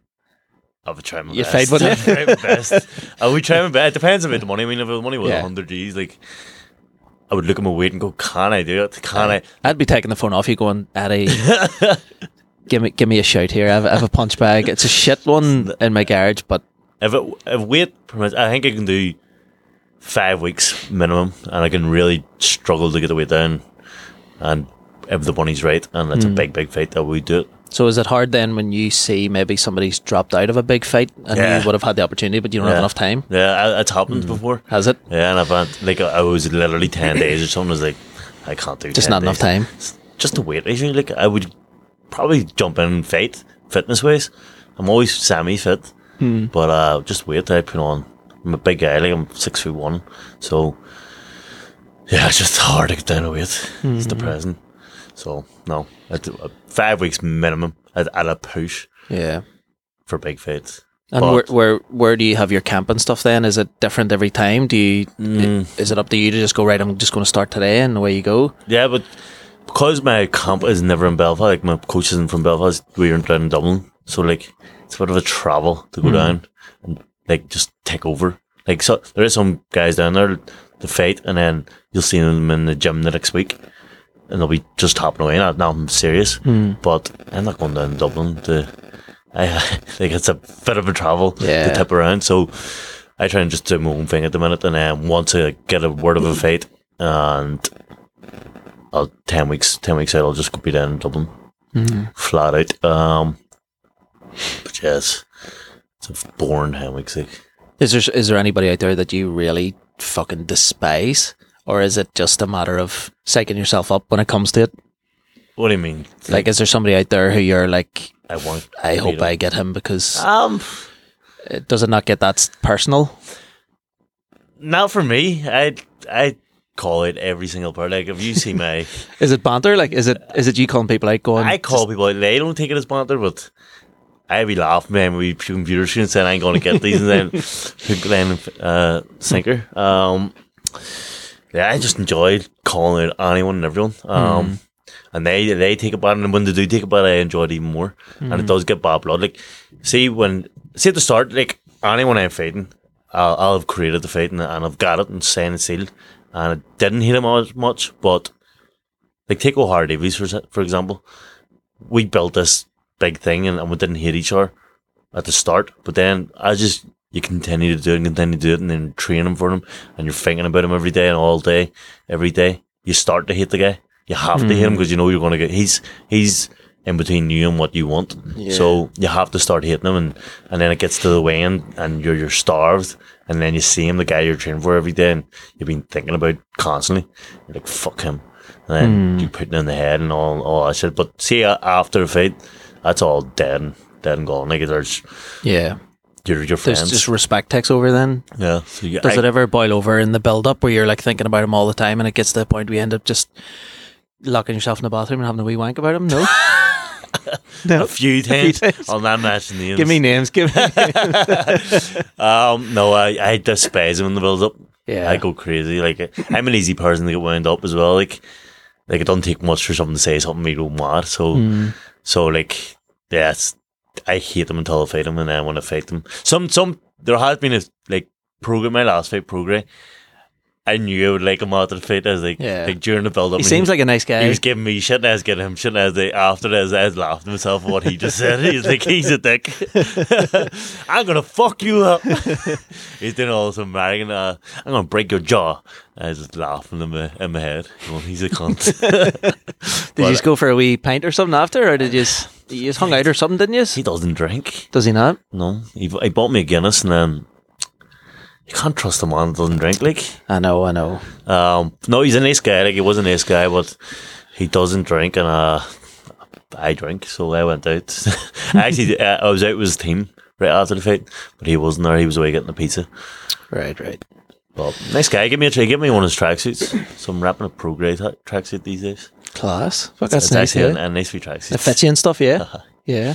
I would try my You'd best. fight, wouldn't you? I'd try my best. I would try my best. It depends about the money. I mean, if the money was Yeah. 100 G's, like, I would look at my weight and go, can I do it? Can I? I'd be taking the phone off you, going, Eddie. Give me, give me a shout here. I have, I have a punch bag. It's a shit one in my garage, but If it, if weight permits, I think I can do five weeks minimum, and I can really struggle to get the weight down. And if the money's right, and it's a hmm. big, big fight, that we do it. So is it hard then when you see maybe somebody's dropped out of a big fight and Yeah. you would have had the opportunity, but you don't have enough time? Yeah, it's happened before. Has it? Yeah, and I've had like I was literally ten days or something. I was like, I can't do Just 10 not enough days. time. Just the weight issue. Like I would probably jump in and fight fitness ways. I'm always semi fit, Hmm. but uh, just weight that I put on. I'm a big guy. Like I'm six foot one, so yeah, it's just hard to get down to weight. Hmm. It's depressing. So no, uh, five weeks minimum at, at a push Yeah. for big fights. And But- where, where where do you have your camp and stuff then? Is it different every time? Do you Mm. is it up to you to just go right? I'm just going to start today, and away you go. Yeah, but because my camp is never in Belfast, like my coach isn't from Belfast, we're down in Dublin. So like it's a bit of a travel to go down and like just take over. Like so there is some guys down there to fight and then you'll see them in the gym the next week and they'll be just hopping away. Now I'm serious. Hmm. But I'm not going down to Dublin to I think it's a bit of a travel Yeah. to tip around. So I try and just do my own thing at the minute and um, once I get a word of a fight and I'll ten weeks ten weeks out I'll just go be down in Dublin. Hmm. Flat out. Um but yes. It's a boring ten weeks. Is there is there anybody out there that you really fucking despise, or is it just a matter of psyching yourself up when it comes to it? What do you mean? Like, is there somebody out there who you're like, I want I hope him. I get him because Um it, does it not get that personal? not for me. I I call it every single part. Like if you see my Is it banter? Like, is it is it you calling people out going? I call people out, they don't take it as banter, but I be laughing man we computer screens saying I ain't gonna get these and then and uh sinker. Um yeah, I just enjoy calling out anyone and everyone. Um and they they take it bad and when they do take it bad I enjoy it even more. And it does get bad blood. Like see when see at the start, like anyone I'm fighting, I'll, I'll have created the fight and, and I've got it and signed and sealed. And it didn't hit him as much, but like take Ohara Davies for for example. We built this big thing and, and we didn't hit each other at the start, but then I just you continue to do it and continue to do it and then train him for him and you're thinking about him every day and all day, every day. You start to hate the guy. You have to hate him mm-hmm. because you know you're going to get. He's he's in between you and what you want. So you have to start hitting him, and, and then it gets to the weigh-in, and you're you're starved, and then you see him, the guy you're training for every day, and you've been thinking about constantly. You're like fuck him, and then hmm. you put it in the head and all all that shit. But see, after a fight, that's all dead and dead and gone. Like there's yeah, your your there's just respect takes over. Then yeah. So you, does I- it ever boil over in the build up where you're like thinking about him all the time, and it gets to the point where you end up just locking yourself in the bathroom and having a wee wank about him? No, no. a few times. times. I'll not mention names. Give me names. Give me. Um, no, I, I despise him in the build up. Yeah. I go crazy. Like I'm an easy person to get wound up as well. Like, like it doesn't take much for someone to say something me go mad. So, Hmm. so like, yeah, it's, I hate them until I fight them, and then I want to fight them, some, some, there has been a like program, my last fight program. I knew I would like him after the fight. I was like, Yeah. like during the build up, He seems like a nice guy. he was giving me shit, and I was getting him shit. And I was like, after this, I was laughing at myself at what he just said. He's like, he's a dick. I'm gonna fuck you up. he's doing all some marrying. Uh, I'm gonna break your jaw. I was just laughing in my in my head. Going, he's a cunt. Did you just go for a wee pint or something after, or did you just, you just hung out or something? Didn't you? he doesn't drink. Does he not? No, he, he bought me a Guinness, and then you can't trust a man that doesn't drink. Like, I know, I know. um, no, he's a nice guy. Like, he was a nice guy, but he doesn't drink, and uh, I drink, so I went out. I actually, I was out with his team right after the fight, but he wasn't there. He was away getting the pizza. Right, right. But nice guy. Give me a try. Give me one of his tracksuits. So I'm wrapping a pro grade tracksuit these days. Class. Fuck, that's it's nice. actually Yeah. a, a nice wee tracksuit. It fits you and stuff, yeah. yeah.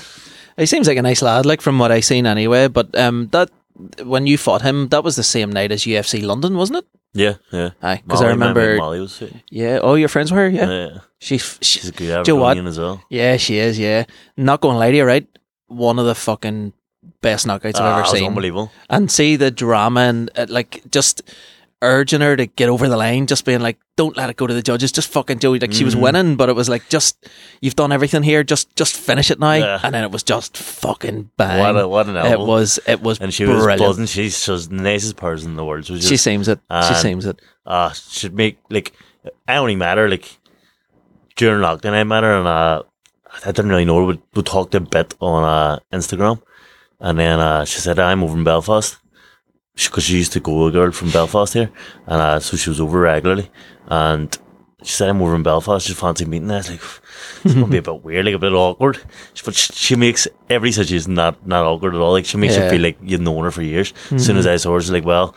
He seems like a nice lad, like from what I've seen anyway. But um, that when you fought him, that was the same night as UFC London, wasn't it? Yeah, yeah. Aye, because I Molly, my mate remember- Molly was fit. Yeah. Oh, your friends were here, yeah. Yeah. She, She's she, a good Do you know what? As well. yeah, she is. Yeah. Not going to lie to you, right? One of the fucking best knockouts Ah, I've it ever seen. unbelievable. and see the drama and uh, like just urging her to get over the line, just being like, "Don't let it go to the judges." Just fucking Joey, like she was Mm. winning, but it was like, just you've done everything here, just just finish it now. Yeah. And then it was just fucking bang. What, a, what an it was it was and she was brilliant. buzzing. She's just the nicest person in the world. She was She seems it. she and- seems it. uh, should make like I only met her like during lockdown. I met her and uh, I didn't really know her. We, we talked a bit on uh, Instagram, and then uh, she said I'm over in Belfast because she, used to go a girl from Belfast here, and uh, so she was over regularly, and she said I'm over in Belfast. She fancy meeting. I was like, it's gonna be a bit weird, like a bit awkward. But she, she makes every situation not not awkward at all. Like she makes Yeah. it feel like you've known her for years. As soon as I saw her, she's like, well.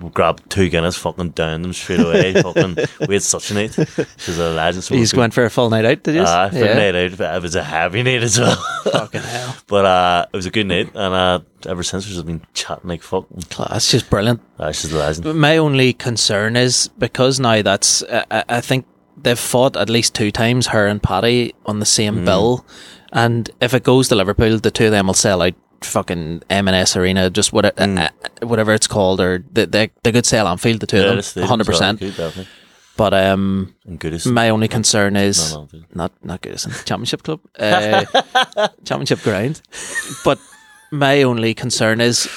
We'll Grab two Guinness, fucking down them straight away. fucking, we had such a night. She's a legend. So You just went for a full night out, did you? Uh, for a night out, but it was a heavy night as well. Fucking hell. but uh, it was a good night, and uh, ever since we've just been chatting like fuck. Class, just brilliant. Uh, she's a legend. My only concern is because now that's, I, I- think they've fought at least two times, her and Paddy, on the same Mm. bill. And if it goes to Liverpool, the two of them will sell out fucking M&S Arena, just whatever, uh, whatever it's called, or they, they, they could sell Anfield, the two Mm. Yeah, of them, 100%. good. But um, my only concern is No, no, not not good as in championship club, uh, championship ground. But my only concern is,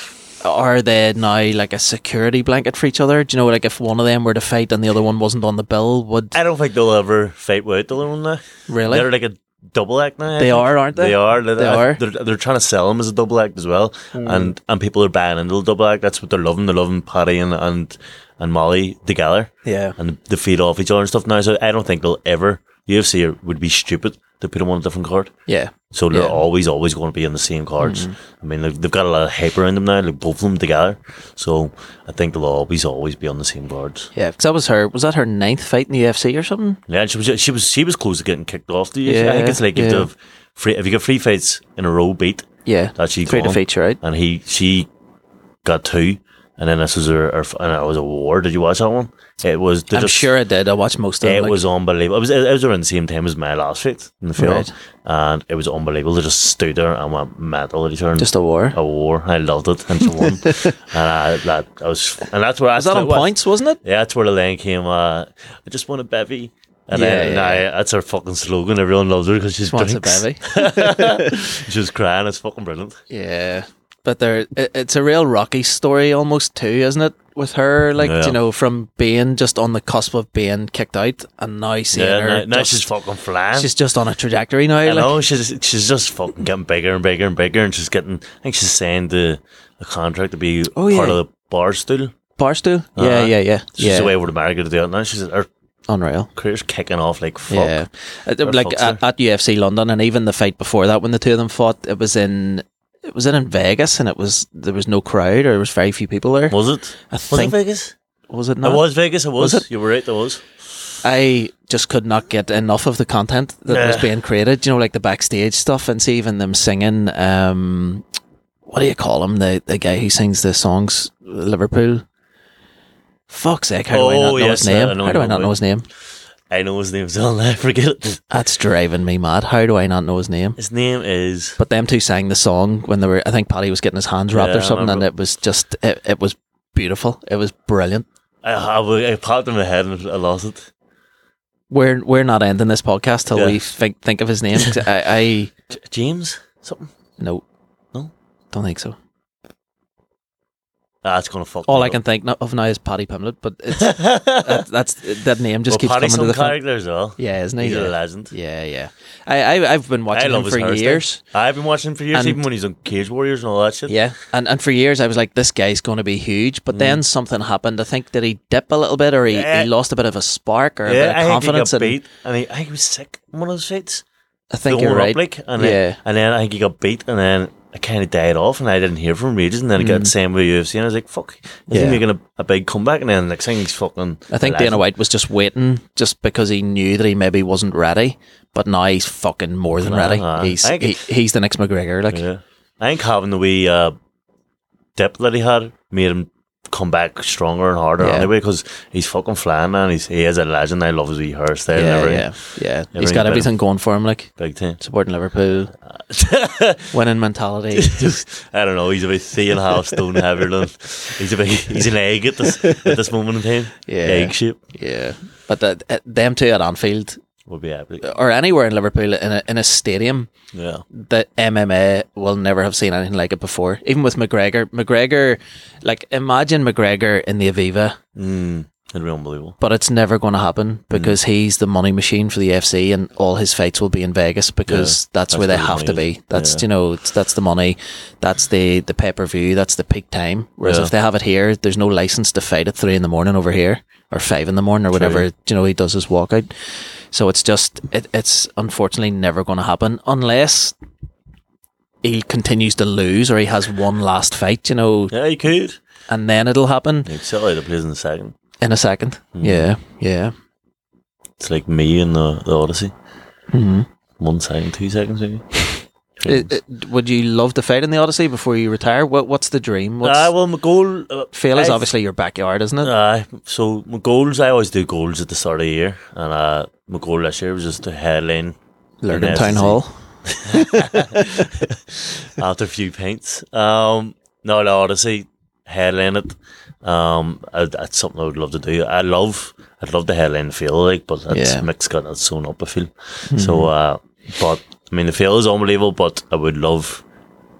are they now like a security blanket for each other? Do you know, like if one of them were to fight and the other one wasn't on the bill, would I don't think they'll ever fight without the other one now. really? They're like a double act now. I They think. are, aren't they? They are. They, They are. They're, they're trying to sell them as a double act as well, Hmm. and and people are buying into the double act. That's what they're loving. They're loving Paddy and and, and Molly together, yeah, and they feed off each other and stuff now. So I don't think they'll ever. UFC would be stupid them on a different card. yeah, So they're Yeah. Mm-hmm. always, always going to be on the same cards. I mean, they've, they've got a lot of hype around them now, like both of them together. So I think they'll always, always be on the same cards. yeah. Because that was her. Was that her ninth fight in the UFC or something? Yeah, she was, she was, she was close to getting kicked off. The Yeah, I think it's like if, yeah. you have free, if you get three fights in a row beat, Yeah, that she three to gone. feature out. and he, she got two, and then this was her, her and it was a war. Did you watch that one? It was. I'm just- sure I did. I watched most of it. It like- was unbelievable. It was it was around the same time as my last fight in the Feile, Right. and it was unbelievable. They just stood there and went mental at each other. just a war. a war. I loved it, and won. and I, that I was, and that's where was that on points? Wasn't it? Yeah, that's where the line came. Uh, I just want a bevy. And Yeah, then, yeah, that's her fucking slogan. Everyone loves her because she's Wants a drinks. bevy. She was crying. It's fucking brilliant. Yeah, but there, it, it's a real Rocky story almost too, isn't it? With her, like Yeah. you know, from being just on the cusp of being kicked out, and now seeing Yeah, her, now, now just- she's fucking flying. she's just on a trajectory now. I like, know she's she's just fucking getting bigger and bigger and bigger, and she's getting. I think she's signed the a contract to be Oh, part yeah. of the bar stool. Barstool. Yeah, Uh-huh. yeah, yeah, She's yeah. away to America to do it now. She's her Unreal. career's kicking off like fuck. Yeah, Uh, like at, at UFC London, and even the fight before that, when the two of them fought, it was in. It was in Vegas, and it was there was no crowd, or there was very few people there. Was it? I Was think it Vegas? was it It was Vegas. It was. Was it? You were right. There was. I just could not get enough of the content that was being created. You know, like the backstage stuff, and see even them singing. Um, what do you call him? The the guy who sings the songs, Liverpool. Fuck's sake! How do I Oh, not know yes, his name? I know how do I you're not know his name? I know his name. I'll never forget it. That's driving me mad. How do I not know his name? His name is. But them two sang the song when they were. I think Paddy was getting his hands wrapped Yeah, or I something, and remember. it was just. It, it was beautiful. It was brilliant. I, I, I popped in my head and I lost it. We're we're not ending this podcast till Yeah. we think think of his name. 'cause I, I J- James something. no No? don't think so. Ah, it's gonna fuck. All I up. can think of now is Paddy Pimblett, but it's that, that's that name just well, keeps Paddy's coming to the front. character as well. Yeah, isn't he? He's yeah. a legend. yeah, yeah. I, I I've been I watching him for years. I've been watching him for years, And- even when he's on Cage Warriors and all that shit. Yeah, and and for years I was like, this guy's going to be huge. But Mm. then something happened. I think did he dip a little bit, or he, Yeah. he lost a bit of a spark or a Yeah, bit I of think he confidence. got and beat, and he, I think he was sick in one of those fights. I think the you're right. up, like, and Yeah. then, and then I think he got beat, and then I kind of died off, and I didn't hear from him ages, and then he got the same with UFC, and I was like, "Fuck, is Mm. Yeah. he making a, a big comeback?" And then next thing he's fucking. I think a Dana. White was just waiting, just because he knew that he maybe wasn't ready. But now he's fucking more than ready. Uh-huh. He's I he, he's the next McGregor. Like Yeah, I think having the wee uh, dip that he had made him come back stronger and harder Yeah. anyway, because he's fucking flying, man. He's he is a legend. I love his wee hairstyle yeah, yeah, yeah. He's got everything going for him. Like Big time. supporting Liverpool, winning mentality. Just, I don't know. He's about three and a half stone heavier than he's a big, he's an egg at this at this moment in time. Yeah. egg shape yeah, but the, uh, them two at Anfield would be epic. or anywhere in Liverpool in a in a stadium. Yeah, that MMA will never have seen anything like it before. Even with McGregor, McGregor, like imagine McGregor in the Aviva. mm. It'd be unbelievable. but it's never going to happen because he's the money machine for the FC, and all his fights will be in Vegas because Yeah, that's, that's where they have to be. That's Yeah. you know, that's the money, that's the the pay per view, that's the peak time. Whereas Yeah. if they have it here, there's no license to fight at three in the morning over here or five in the morning or whatever. You know, he does his walkout. So it's just it, it's unfortunately never going to happen unless he continues to lose or he has one last fight. You know, Yeah, you could. and then it'll happen sell out the place in a second. in a 2nd Mm-hmm. Yeah, yeah. It's like me and the, the Odyssey. hmm One second, two seconds, maybe. Uh, uh, would you love to fight in the Odyssey before you retire? What What's the dream? What's, Ah, well, my goal. Uh, Feile is obviously your backyard, isn't it? Aye, so my goals, I always do goals at the start of the year, and uh, my goal this year was just to headline Lurgan Town Hall. after a few pints. Um, no, the Odyssey headline it. Um, I, that's something I would love to do. I love, I'd love to headline the Feile like, but it's Yeah. Mick's got that sewn up. I feel so. Uh, but I mean, the Feile is unbelievable, but I would love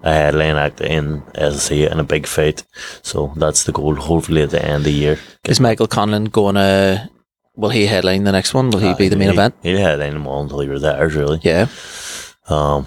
a headline act in SSE in a big fight. So that's the goal. Hopefully at the end of the year. Is Michael Conlan going to? Will he headline the next one? Will he be the main He- event? He'll headline them all until he retires, really. Yeah, Um,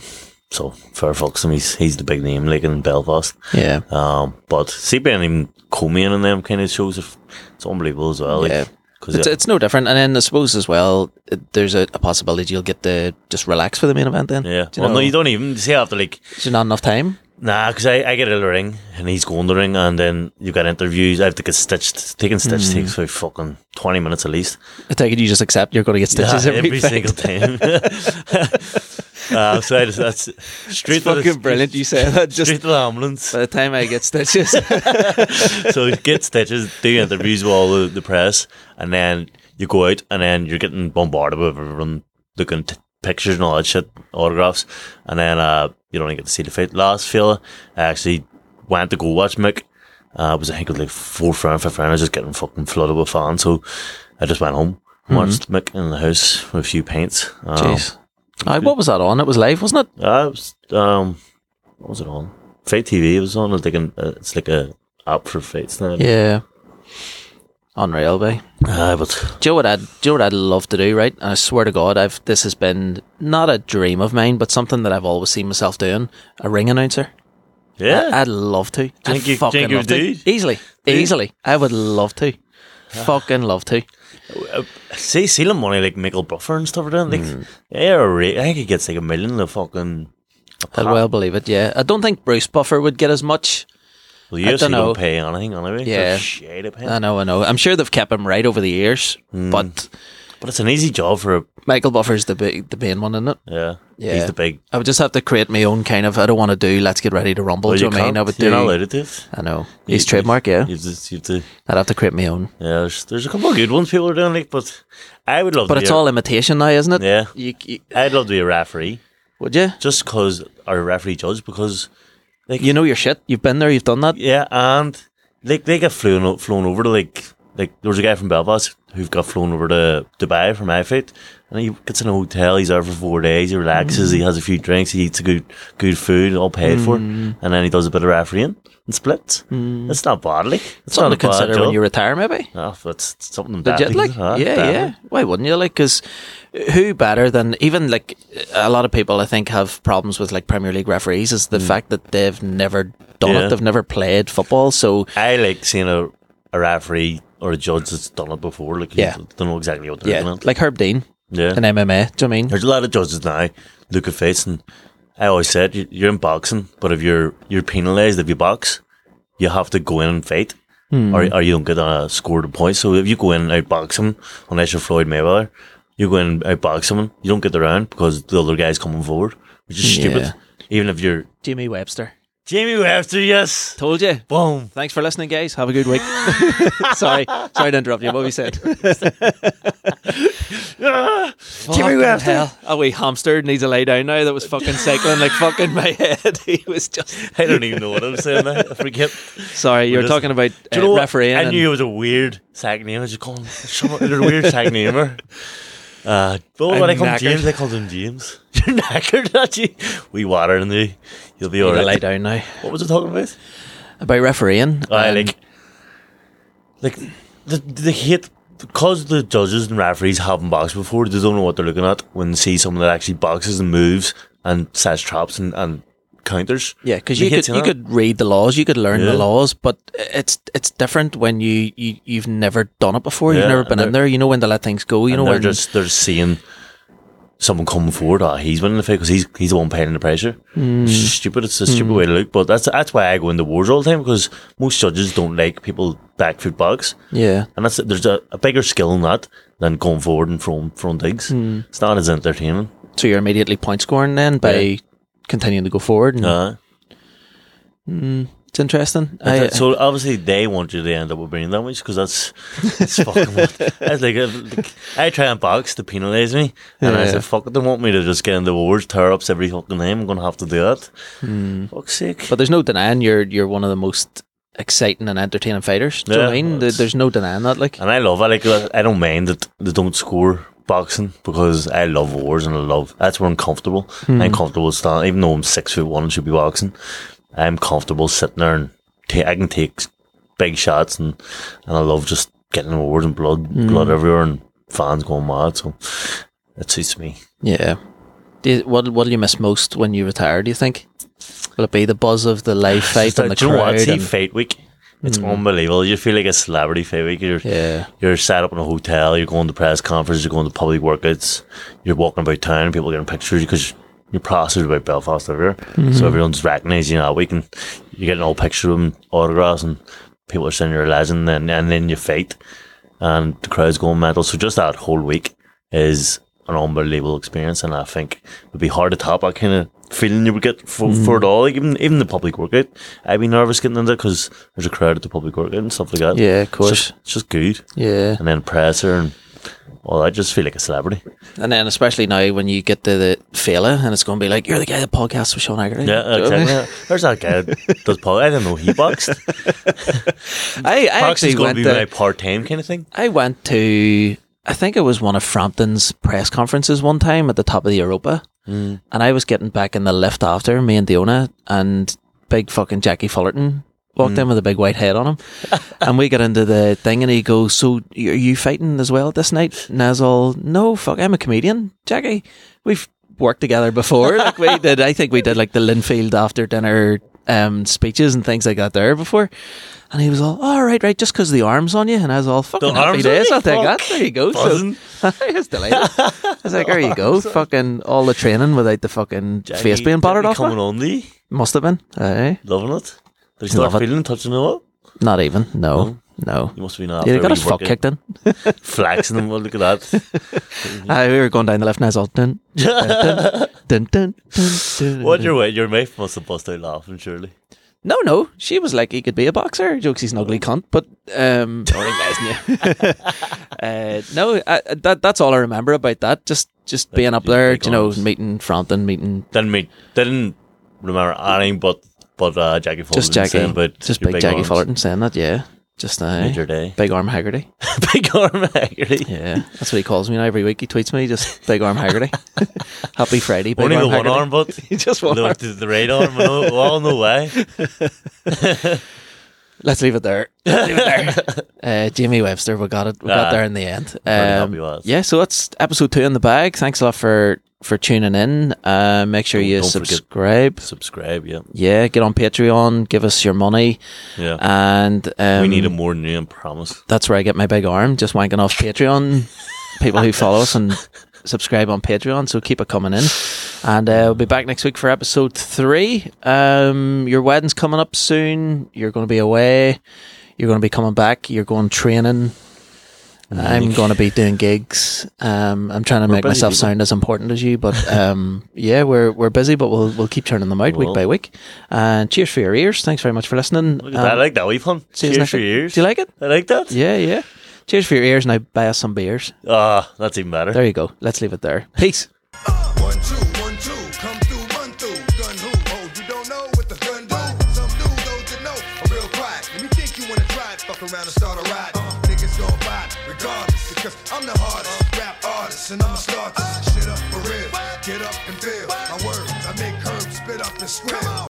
so fair fucks him. He's he's the big name, like in Belfast. yeah, Um, but being him coming in them kind of shows, it's unbelievable as well. Like, yeah. Cause It's, it- it's no different. And then I suppose as well, it- there's a, a possibility you'll get to just relax for the main event. Then, yeah. Do you well, no, you don't even You see after like Is there not enough time? nah, because I, I get in the ring and he's going to the ring, and then you've got interviews. I have to get stitched. Taking stitch Hmm. takes for fucking twenty minutes at least. I take it you just accept you're going to get stitches Yeah, every, every single time. uh, so that's It's to the, fucking brilliant. You say that just Straight to the ambulance. by the time I get stitches. so get stitches, do interviews with all the, the press, and then you go out, and then you're getting bombarded with everyone looking t- pictures and all that shit, autographs, and then uh, you don't even get to see the fight. Last Feile, I actually went to go watch Mick. Uh, it was I think it was like four friend, fifth friend. I was just getting fucking flooded with fans, so I just went home, watched Mick in the house with a few pints. Um, Jeez. What was that on? It was live, wasn't it? uh, it was, um, what was it on? FITE TV. It was on. It's like an, uh, it's like a app for fights now. Yeah. Unreal, bay. Uh, but Do you know what I'd, do you know what I'd love to do, right? And I swear to God, I've this has been not a dream of mine, but something that I've always seen myself doing. A ring announcer. yeah, I, would love to. I'd you- fucking think you love to. do? Easily, easily. I would love to. fucking love to. See, see the money like Michael Buffer and stuff like that. Like, Hmm. yeah, I think he gets like a million. of fucking. I'd well believe it. Yeah, I don't think Bruce Buffer would get as much. Well, I UFC dunno. don't pay anything anyway. Yeah. They're shit at paying. I know, I know. I'm sure they've kept him right over the years, Hmm. but but it's an easy job for a Michael Buffer's the big, the main one, isn't it? yeah. Yeah. He's the big. I would just have to create my own kind of. I don't want to do. Let's get ready to rumble. Well, do you you know I mean? I would You're do. not allowed to do it. I know. He's You- trademark, yeah. You just, you have to. I'd have to create my own. Yeah, there's, there's a couple of good ones people are doing, like, but I would love. But to it's be a- all imitation now, isn't it? Yeah, You, you, I'd love to be a referee, would you? just because or a referee judge because like, You know your shit. You've been there. You've done that. Yeah, and like they get flown flown over to like like there was a guy from Belfast who got flown over to Dubai for my fight, and he gets in a hotel. He's there for four days. He relaxes. He mm. has a few drinks. He eats a good good food, all paid for, mm. and then he does a bit of refereeing and splits. Mm. It's not bad, like it's Something not to consider job. when you retire, maybe. Oh, that's something definitely- lag? ah, yeah, yeah. Why wouldn't you? Like, because who better than even like a lot of people I think have problems with like Premier League referees is the fact that they've never done. Yeah. it. They've never played football. So I like seeing a, a referee or a judge that's done it before. Like, Yeah. don't know exactly what they're yeah, doing. like Herb Dean yeah. in MMA. Do you know I mean? There's a lot of judges now look at fights, and I always said you- you're in boxing, but if you're you're penalised if you box, you have to go in and fight, hmm. or, or you don't get a scored a point. So if you go in and outbox him, unless you're Floyd Mayweather, you go in and outbox him, you don't get the round because the other guy's coming forward, which is stupid. Yeah. Even if you're Jimmy Webster. Jamie Webster, yes, Told you. boom. Thanks for listening, guys. Have a good week. sorry, sorry to interrupt you. What we said? Jimmy Webster. Hell, a wee hamster needs a lay down now. That was fucking cycling like fucking my head. He was just I don't even know what I was saying. now. I forget. sorry. You were just- talking about uh, you know refereeing. I and- knew it was a weird second name. I was just calling there's a weird second name. Uh, but when I'm I call him. James, I called him James. You're knackered, aren't you? We water in the. You'll be alright. lay down now. What was I talking about? About refereeing. I um, like, like, the they hate because the judges and referees haven't boxed before, they don't know what they're looking at when they see someone that actually boxes and moves and sets traps and, and counters. Yeah, because you could you up. could read the laws, you could learn Yeah. the laws, but it's it's different when you, you you've never done it before. You've never been in there. You know when to let things go. You know they're when just they're seeing someone coming forward. Ah, he's winning the fight because he's he's the one paying the pressure. Hmm. It's stupid. It's a stupid way to look. But that's that's why I go into wars all the time because most judges don't like people back foot box. yeah. And that's there's a, a bigger skill in that than going forward and throwing front digs. Hmm. It's not as entertaining. So you're immediately point scoring then by Yeah. Continuing to go forward. And Uh, It's interesting. I, so obviously they want you to end up with brain damage because that's that's fucking what that's like, like I try and box to penalise me and I said fuck it they want me to just get into wars tear ups every fucking time I'm gonna have to do that Hmm. fuck's sake but there's no denying you're you're one of the most exciting and entertaining fighters. Do you know what I Yeah, mean? well, There- it's- There's no denying that. Like, and I love it like I don't mind that they don't score boxing because I love wars and I love that's where I'm comfortable I'm hmm. comfortable standing even though I'm six foot one and should be boxing I'm comfortable sitting there and ta- I can take big shots and and I love just getting in wars and blood hmm. blood everywhere and fans going mad so it suits me yeah. Do you, what what do you miss most when you retire? Do you think? Will it be the buzz of the live fight and the do you know what crowd? see and- fight week it's mm-hmm. unbelievable you feel like a celebrity fight week you're yeah. You're set up in a hotel. You're going to press conferences. You're going to public workouts. You're walking about town. People are getting pictures because you're plastered about Belfast everywhere. So mm-hmm. everyone's recognising you that week, and you're getting all pictures of them, autographs, and people are saying you're a legend. And, and then you fight, and the crowd's going mental. So just that whole week is an unbelievable experience, and I think it would be hard to top that kind of feeling you would get for, mm. for it all. Like even even the public workout, I'd be nervous getting into because there's a crowd at the public workout and stuff like that. Yeah, of It's course. just, it's just good Yeah. and then presser and well, I just feel like a celebrity. And then especially now when you get to the Feile and it's going to be like, you're the guy that podcasts with Sean Haggerty. Yeah, you know what I mean? exactly. There's that guy that does pol. I don't know he boxed. I, I actually going went to be my to, part time kind of thing. I went to, I think it was one of Frampton's press conferences one time at the top of the Europa. Mm. And I was getting back in the lift after, me and Diona, and big fucking Jackie Fullerton walked Mm. in with a big white head on him. and we got into the thing and he goes, So are you fighting as well this night? And I was all, No, fuck, I'm a comedian. Jackie, we've worked together before. like we did, I think we did like the Linfield after dinner um, speeches and things like that there before. And he was all, all right, right, just because the arm's on you. And I was all, fucking happy days. you? I'll take that. There you go. Buzzing. So I was delighted. I was like, there you go. fucking all the training without the fucking face being battered off. Coming on thee, Must have been. Aye. loving it. Did he start Love it. touching it up? Not even. No. No. He must have been after. Yeah, he got his fuck kicked in. Flexing him. Well, look at that. Aye, we were going down the left and I was all dun, dun, dun, dun, dun, what your way? Your mate must have bust out laughing. Surely. No, no. She was like, he could be a boxer. Jokes, he's an ugly cunt. But um, uh, no, I, that that's all I remember about that. Just just being up big there, big you know, meeting Frampton, meeting Didn't meet. Didn't remember anything but but uh, Jackie Fulton just Jackie, saying about just your big, Jackie arms. Fullerton saying that. Yeah, just Made your day. big arm Haggerty. big arm Haggerty. Yeah, that's what he calls me now every week. He tweets me just big arm Haggerty. Happy Friday, big Only the arm one arm, but he just one the, arm. the, right arm. No, well, no way. Let's leave it there. Let's leave it there. Uh, Jamie Webster, we got it. We got Ah, there in the end. Very Um, yeah, so that's episode two in the bag. Thanks a lot for for tuning in. Uh, make sure Don't- you don't subscribe. Subscribe. Yeah, Yeah, get on Patreon. Give us your money, yeah. and um, we need a more name, promise. That's where I get my big arm. Just wanking off Patreon. People who follow us and subscribe on Patreon. So keep it coming in. And uh, we'll be back next week for episode three. Um, your wedding's coming up soon. You're going to be away. You're going to be coming back. You're going training. I'm going to be doing gigs. Um, I'm trying to We're make myself people. sound as important as you, but um, yeah, we're we're busy, but we'll we'll keep turning them out week by week. And cheers for your ears. Thanks very much for listening. That. I Um, like that wee fun. Cheers next for your ears. Do you like it? I like that. Yeah, yeah. Cheers for your ears. Now buy us some beers. Ah, that's even better. There you go. Let's leave it there. Peace. And I'ma start this shit up for real. Get up and feel my words. I make curves spit up and script.